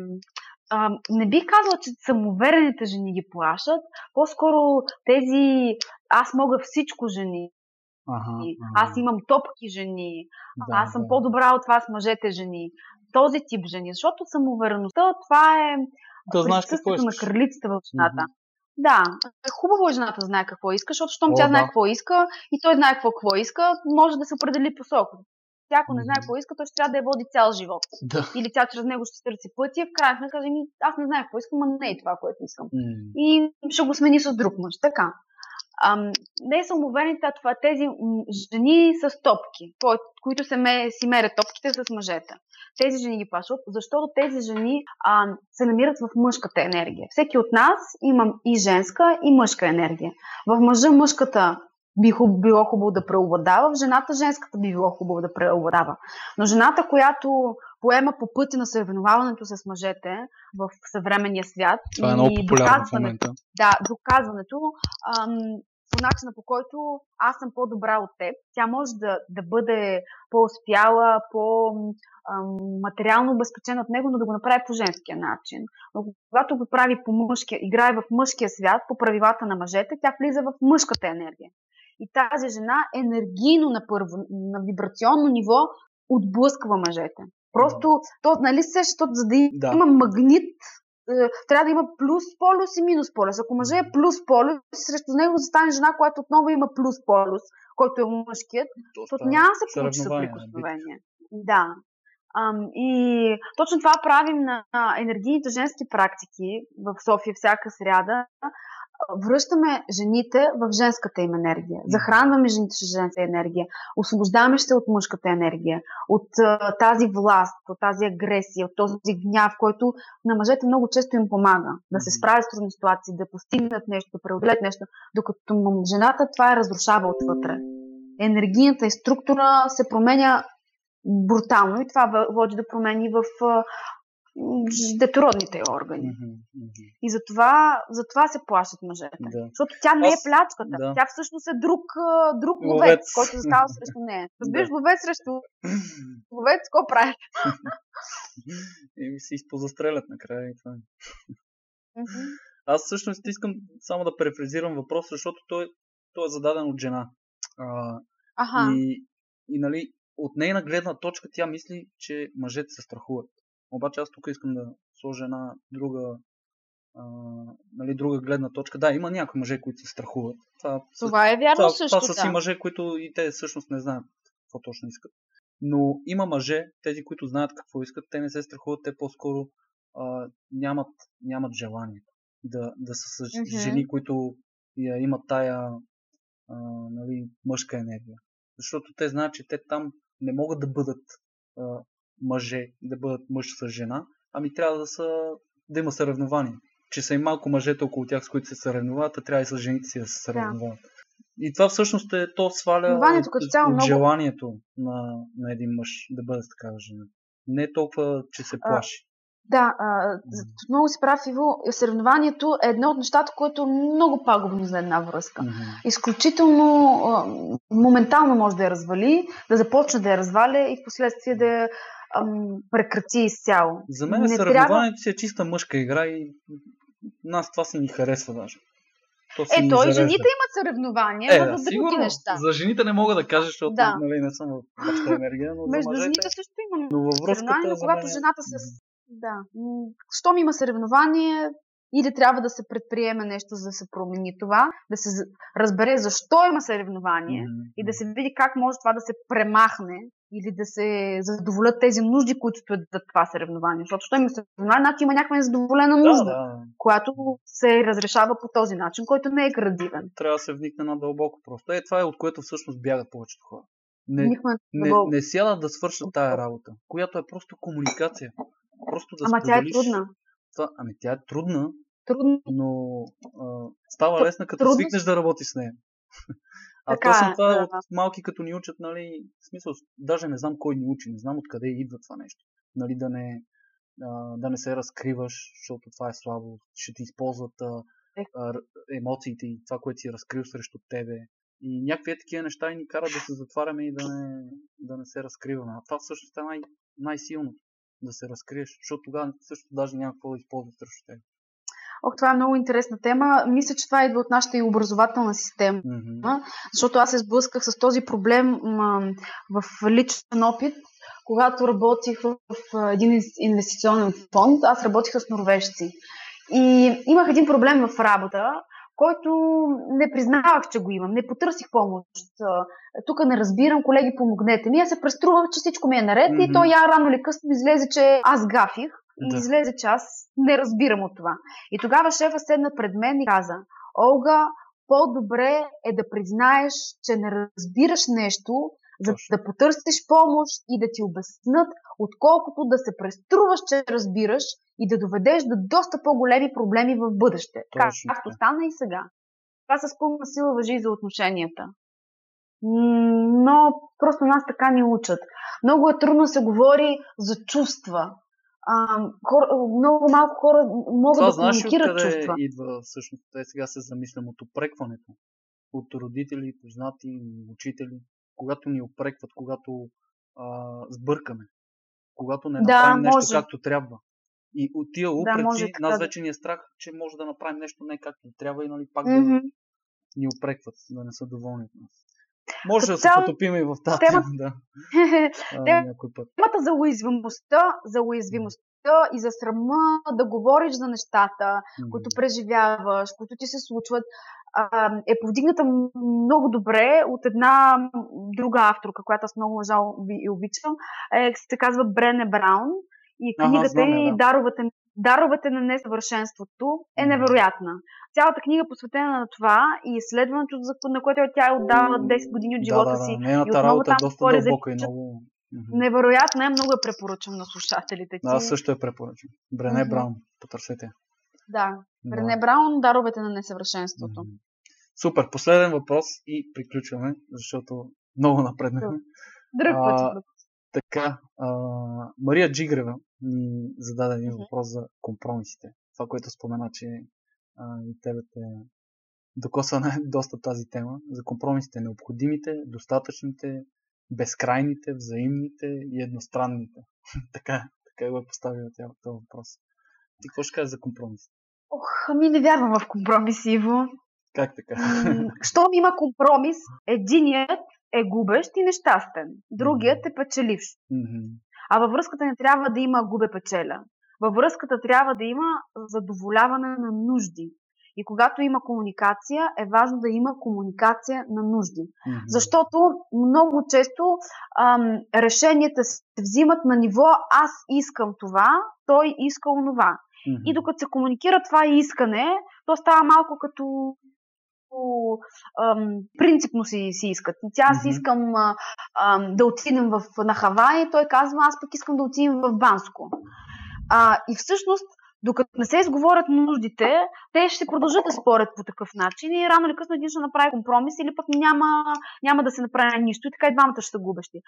а, не бих казала, че самоуверените жени ги плашат. По-скоро тези аз мога всичко жени. Ага, Аз имам топки жени. да, аз съм да. по-добра от вас, мъжете жени. Този тип жени. Защото самоувереността, това е Да знаеш какво на кралицата в жената. Да, хубаво е жената знае какво иска, защото щом О, тя знае да. какво иска и той знае какво, какво иска, може да се определи посока. Тя ако не знае какво иска, той ще трябва да я води цял живот. Да. Или тя чрез него ще търси пъти, в крайна сметка каже, «Ми, аз не знае какво искам, а не е това, което искам. М, И ще го смени с друг мъж. Така. Не самоуверените, а това е тези жени с топки, които се, ме, си мерят топките с мъжете. Тези жени ги плашат, защото тези жени а, се намират в мъжката енергия. Всеки от нас има и женска, и мъжка енергия. В мъжа мъжката би хуб, било хубаво да преобладава, в жената женската би било хубаво да преобладава. Но жената, която поема по пътя на съревноваването с мъжете в съвременния свят Това е и много в доказването да, доказването ам, по начина по който аз съм по-добра от теб. Тя може да, да бъде по-успяла, по-материално обезпечена от него, но да го направи по женския начин. Но когато го прави по мъжкия, играе в мъжкия свят, по правилата на мъжете, тя влиза в мъжката енергия. И тази жена енергийно на, първо, на вибрационно ниво отблъсква мъжете. Просто, то, нали се, защото за да Да. има магнит, е, трябва да има плюс полюс и минус полюс. Ако мъжът е плюс полюс, срещу него застане жена, която отново има плюс полюс, който е мъжкият, защото няма да се получи съревнование, съприкосновение. Да. Ам, и точно това правим на енергийните женски практики в София всяка сряда. Връщаме жените в женската им енергия. Захранваме жените с женска енергия. Освобождаваме се от мъжката енергия. От а, тази власт, от тази агресия, от този гняв, който на мъжете много често им помага да се справят с трудни ситуации, да постигнат нещо, да преодолеят нещо, докато жената това е разрушава отвътре. Енергийната и структура се променя брутално и това води до промени в детородните органи. И затова, затова се плашат мъжете. Да. Защото тя не е Аз- плячката. да. Тя всъщност е друг, друг Ловец. ловец, който застава срещу нея. Разбираш, Да. ловец срещу ловец, какво правят? И ми се изпозастрелят накрая и това. Аз всъщност искам само да префразирам въпроса, защото той, той е зададен от жена. А, Аха. и, и нали, от нейна гледна точка тя мисли, че мъжете се страхуват. Обаче аз тук искам да сложа една друга, а, нали, друга гледна точка. Да, има някои мъже, които се страхуват. Това, Това е вярно това, също, това са си да. мъже, които и те всъщност не знаят какво точно искат. Но има мъже, тези, които знаят какво искат, те не се страхуват, те по-скоро а, нямат, нямат желание да, да са с Мгм. жени, които я, имат тая а, нали, мъжка енергия. Защото те знаят, че те там не могат да бъдат а, мъже да бъдат мъж с жена, ами трябва да, са, да има съревнование. Че са и малко мъжете около тях, с които се съревноват, а трябва и с жените си да се съревноват. И това всъщност е, то сваля Съревнованието от, цяло от много- желанието на, на един мъж да бъде с такава жена. Не толкова, че се А, плаши. Да, а, много си прав, Иво. Съревнованието е едно от нещата, което е много пагубно за една връзка. Мгм. Изключително а, моментално може да я развали, да започне да я разваля и в последствие да я ам, прекрати изцяло. За мен съревнованието си е чиста мъжка игра и нас това си ни харесва даже. То ни Ето, и жените имат съревнования, Е, но да, за други сигурно. неща. За жените не мога да кажа, защото Да. нали, не съм в вашата енергия, но Между за мъжете, жените също има но във съревнования, но когато мен... жената се... Да. М, Щом има съревнование, или трябва да се предприеме нещо, за да се промени това, да се разбере защо има съревнование Мгм. и да се види как може това да се премахне или да се задоволят тези нужди, които стоят за това съревнование. Защото що има съревнование, значи има някаква незадоволена Да, нужда, да. която се разрешава по този начин, който не е градивен. Трябва да се вникне надълбоко просто. Е, това е от което всъщност бягат повечето хора. Не, не, дълбоко. не сядат да свършат тая работа, която е просто комуникация. Просто да Ама тя е споделиш трудна. Това, ами тя е трудна, Трудно. но а, става лесна като трудно свикнеш да работиш с нея. А Така точно е, това да. от малки като ни учат, нали, в смисъл, даже не знам кой ни учи, не знам откъде идва това нещо. Нали, да не, да не се разкриваш, защото това е слабо, ще ти използват а, емоциите и това, което си разкрил срещу тебе. И някакви е такива неща и ни карат да се затваряме и да не, да не се разкриваме. А това всъщност е най- най-силното. Да се разкриеш, защото тогава също даже няма какво да използваш срещу теб. Ох, това е много интересна тема. Мисля, че това идва от нашата и образователна система. Мгм. защото аз се сблъсках с този проблем м, в личен опит, когато работих в, в един инвес- инвестиционен фонд. Аз работих с норвежци. И имах един проблем в работа, който не признавах, че го имам. Не потърсих помощ. Тук не разбирам, колеги, помогнете ми. Аз се преструвах, че всичко ми е наред и Мгм. то я рано или късно излезе, че аз гафих. И Да. излезе, че аз не разбирам от това. И тогава шефа седна пред мен и каза, Олга, по-добре е да признаеш, че не разбираш нещо, за да потърсиш помощ и да ти обяснат, отколкото да се преструваш, че разбираш и да доведеш до доста по-големи проблеми в бъдеще. Точно Както стана и сега. Това с пълна сила въжи и за отношенията. Но просто нас така ни учат. Много е трудно да се говори за чувства. А, хора, много малко хора могат Това да знаеш комуникират откъде чувства. идва всъщност? Те сега се замислям от опрекването. От родители, познати, учители. Когато ни опрекват, когато а, сбъркаме. Когато не Да, направим нещо може. както трябва. И от тия упреци, може така нас да- вече ни е страх, че може да направим нещо не както трябва и нали, пак да Мгм. ни опрекват, да не са доволни от нас. Може да се цяло- потопим и в тази тема, да. А, път. темата за уязвимостта, за уязвимостта и за срама да говориш за нещата, М. които преживяваш, които ти се случват, е повдигната много добре от една друга авторка, която аз много уважавам и обичам. Е, се казва Брене Браун и Ага, книгата знам я, й да. Даровете, Даровете на несъвършенството е невероятна. Цялата книга е посветена на това и изследването, на което тя е отдава 10 години от живота да, да, си. да. И Нейната отново работа е там доста говори за дълбока и много... Невероятна е, много я препоръчам на слушателите ти. Аз също я препоръчвам. Брене Мгм. Браун, потърсете. Да. Да. Рене Браун, Даровете на несъвършенството. Мгм. Супер, последен въпрос и приключваме, защото много напреднахме. Друг път. Така, а, Мария Джигрева ни зададе един въпрос за компромисите. Това, което спомена, че а, и тебе те докосвана е доста тази тема. За компромисите необходимите, достатъчните, безкрайните, взаимните и едностранните. така, така го е поставила тя този въпрос. Ти какво ще кажеш за компромисите? Ох, ами не вярвам в компромис, Иво. Как така? Щом има компромис, единият е губещ и нещастен, другият е печеливш. А във връзката не трябва да има губе-печеля. Във връзката трябва да има задоволяване на нужди. И когато има комуникация, е важно да има комуникация на нужди. Защото много често ам, решенията се взимат на ниво аз искам това, той иска онова. И докато се комуникира това искане, то става малко като ам, принципно си, си искат. Тя аз искам а, ам, да отидем в, на Хавай, той казва, аз пък искам да отидем в Банско. А, и всъщност, докато не се изговорят нуждите, те ще продължат да спорят по такъв начин и рано или късно един ще направи компромис или пък няма, няма да се направи нищо и така и двамата ще са губещи.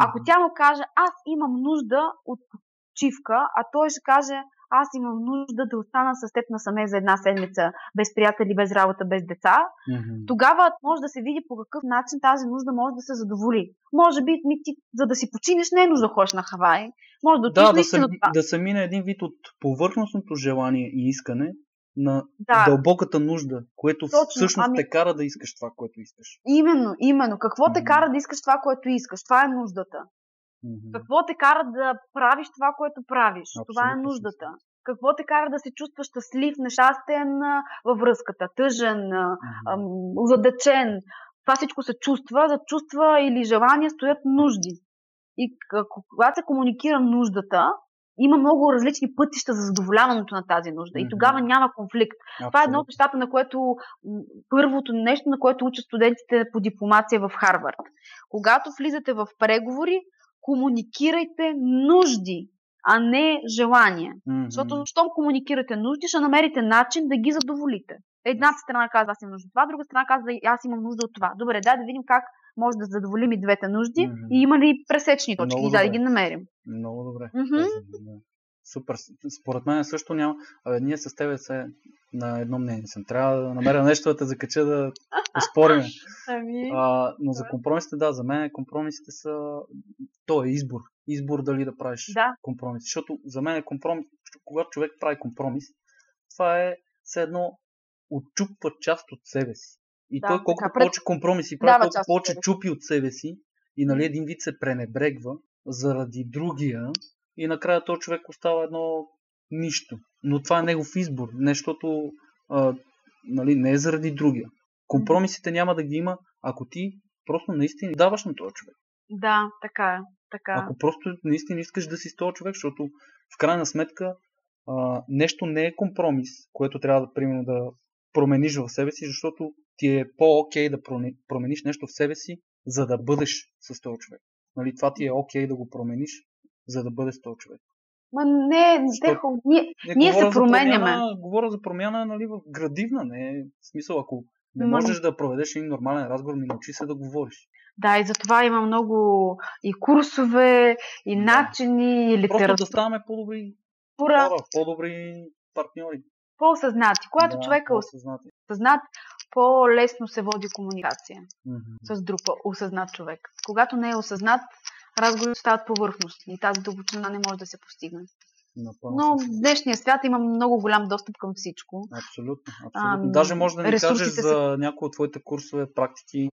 Ако тя му каже, аз имам нужда от почивка, а той ще каже, аз имам нужда да остана с теб насаме за една седмица, без приятели, без работа, без деца, Мгм. тогава може да се види по какъв начин тази нужда може да се задоволи. Може би ми ти, за да си починеш, не е нужда да ходиш на Хавай. Може да отидеш Да, да се, да се мине един вид от повърхностното желание и искане на Да, дълбоката нужда, което Точно, всъщност ами- те кара да искаш това, което искаш. именно, именно. Какво те Мгм. кара да искаш това, което искаш? Това е нуждата. Мгм. Какво те кара да правиш това, което правиш? Това е Абсолютно нуждата. Какво те кара да се чувстваш щастлив, нещастен във връзката, тъжен, ам, озадачен? Това всичко се чувства. За чувства или желания стоят нужди. И когато се комуникира нуждата, има много различни пътища за задоволяването на тази нужда. И Мгм. тогава няма конфликт. Това е едно от Абсолютно. нещата, на което първото нещо, на което учат студентите по дипломация в Харвард. Когато влизате в преговори, комуникирайте нужди, а не желания. Мгм. Защото, щом комуникирате нужди, ще намерите начин да ги задоволите. Едната страна казва, аз имам нужда от това, друга страна казва, аз имам нужда от това. Добре, дай да видим как може да задоволим и двете нужди Мгм. и има ли пресечни точки Много и да добре. ги намерим. Много добре. Мгм. Супер. Според мен също няма. Абе, ние с тебе се на едно мнение съм. Трябва да намеря нещо да те закача да поспорим. Ами... А, но за компромисите, да, за мен компромисите са... То е избор. Избор дали да правиш Да. компромис. Защото за мен е компромис, когато човек прави компромис, това е все едно отчупва част от себе си. И Да, той колкото пред- повече компромиси прави, от повече чупи от себе си и нали, един вид се пренебрегва заради другия и накрая този човек остава едно нищо. Но това е негов избор, нещото а, нали, не е заради другия. Компромисите няма да ги има, ако ти просто наистина даваш на този човек. Да, така е. Така. Ако просто наистина искаш да си с този човек, защото в крайна сметка а, нещо не е компромис, което трябва да, примерно, да промениш в себе си, защото ти е по-окей да промениш нещо в себе си, за да бъдеш с този човек. Нали, това ти е окей да го промениш, за да с този човек. Ма не, те, Защо? хубаво. ние, Не, Ние се за променяме. Промяна, говоря за промяна нали, в градивна, не в смисъл, ако не можеш да проведеш един нормален разговор, ми научи се да говориш. Да, и затова има много и курсове, и Да. начини, и Просто да литература, ставаме по-добри хора, по-добри партньори. по-осъзнати. Когато да, човек е осъзнат, по-лесно се води комуникация Мгм. с друг осъзнат човек. Когато не е осъзнат, разговорите стават повърхностни и тази дълбочина не може да се постигне. Напълно Но в днешния свят има много голям достъп към всичко. Абсолютно. абсолютно. Ам, Даже може да ни кажеш за някои от твоите курсове, практики,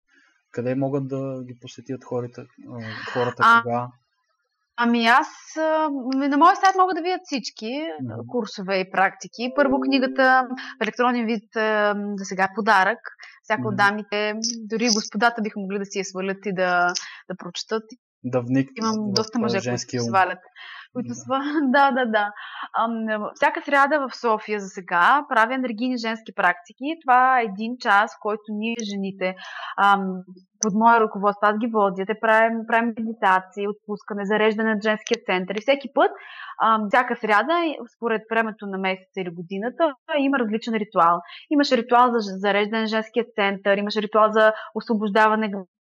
къде могат да ги посетят хората, а, хората А, кога. Ами аз а, на моя сайт мога да видят всички а, курсове и практики. Първо книгата в електронен вид а, за сега е подарък. Всяка от дамите, дори господата биха могли да си я свалят и да, да прочетат. Да вникнат Имам доста мъже, които женския се свалят. Които Да. сва... да, да, да. Ам, всяка сряда в София за сега правя енергийни женски практики. Това е един час, в който ние, жените, ам, под мое ръководство, аз ги водя, те правим, правим медитации, отпускане, зареждане на женския център. И всеки път, ам, всяка сряда, според времето на месеца или годината, има различен ритуал. Имаше ритуал за зареждане на женския център, имаше ритуал за освобождаване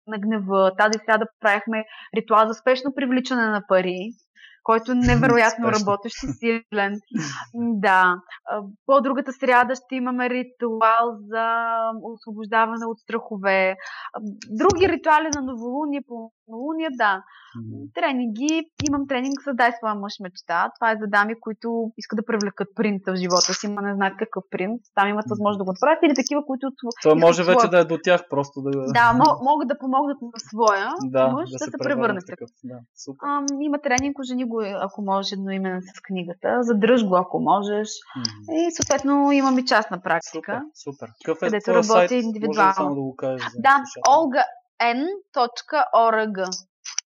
на гнева. Тази сряда правихме ритуал за спешно привличане на пари, който невероятно работещ и силен. Да. А, По-другата сряда ще имаме ритуал за освобождаване от страхове. А, Други ритуали на новолуние, по новолуние, да. Тренинги. Имам тренинг за Дай своя мъж мечта. Това е за дами, които искат да привлекат принца в живота си, но не знаят какъв принц. Там имат възможност да го направят. Или такива, които Това може искат вече своя- да е до тях, просто да, да, мо- могат да помогнат на своя да, мъж да, да се превърне такъв. Да, супер. Ам, има тренинг, жени го, ако можеш, едноименен с книгата. Задръж го, ако можеш. Мгм. И съответно имам и частна практика. Супер, супер. Какъв е където твоя работя сайт? Може индивидуално. само да го кажеш? за Да, olgan.org.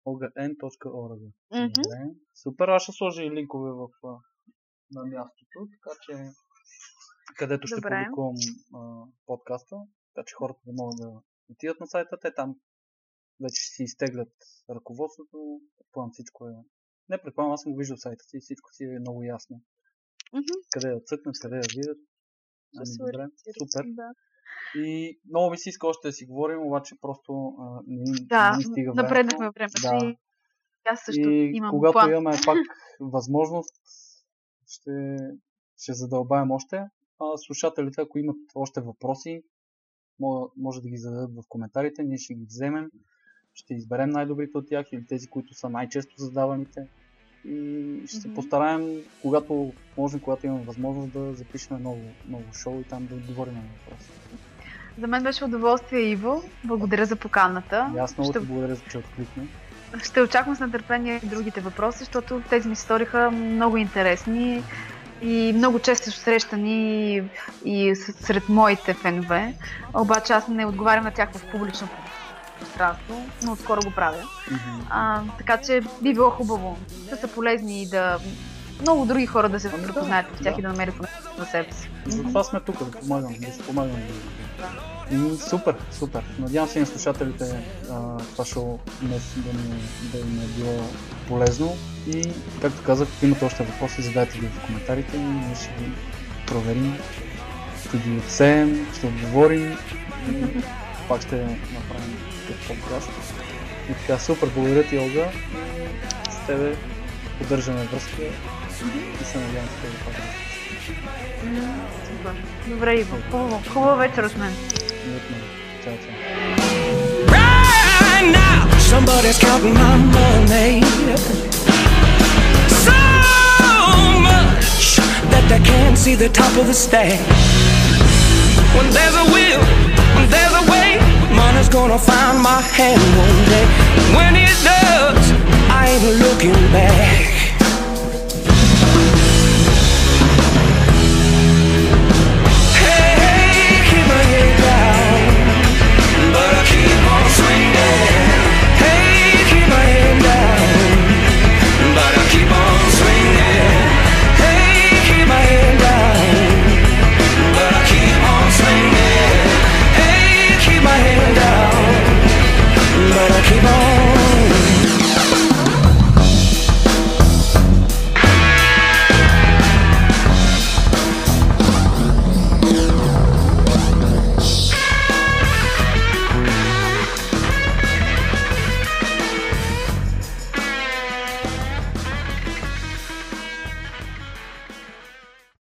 olgan.org. Добре. Супер, аз ще сложа и линкове в, на мястото, така че където ще Добре. публикувам а, подкаста. така че хората да могат да отидат на сайта, те там вече си изтеглят ръководството, предполагам всичко е... Не предполагам, аз съм го виждал сайта си и всичко си е много ясно. Мгм. Къде да цъкнат, къде да видят. Ами, се добре, супер. Да, И много ми се иска още да си говорим, обаче просто а, не, да не стига напреднахме времето Да. и аз също и имам когато план. имаме пак възможност, ще, ще задълбаем още. А слушателите, ако имат още въпроси, може да ги зададат в коментарите, ние ще ги вземем, ще изберем най-добрите от тях или тези, които са най-често задаваните. И ще се постараем, когато можем, когато имаме възможност да запишем ново, ново шоу и там да отговорим на въпроси. За мен беше удоволствие, Иво. Благодаря за поканата. И аз много Ще, ти благодаря, че откликна. ще очаквам с нетърпение и другите въпроси, защото тези ми се сториха много интересни и много често срещани и сред моите фенове. Обаче аз не отговарям на тях в публично пространство, но отскоро го правя. Мгм. А, така че би било хубаво да са полезни и да много други хора да се Ами да, препознаят в тях да. и да намерят за себе си. Затова сме тук, да помагам, да си помагам. И супер, супер. Надявам се и на слушателите а, това шоу днес да, ни, да им е било полезно. И, както казах, ако имате още въпроси, задайте ги в коментарите и ние ще ги проверим, ще ги отсеем, ще отговорим и пак ще направим подкаст. И така, супер, благодаря ти, Олга. С тебе поддържаме връзка и се надявам с тебе пак. Добре, Иво. Хубаво. Хубава вечер от мен. от мен. Чао, чао. Somebody's counting my money. So much that they can't see the top of the stack. When there's a will, Money's gonna find my hand one day. When it does, I ain't looking back. Hey, keep my head down. But I keep on swinging.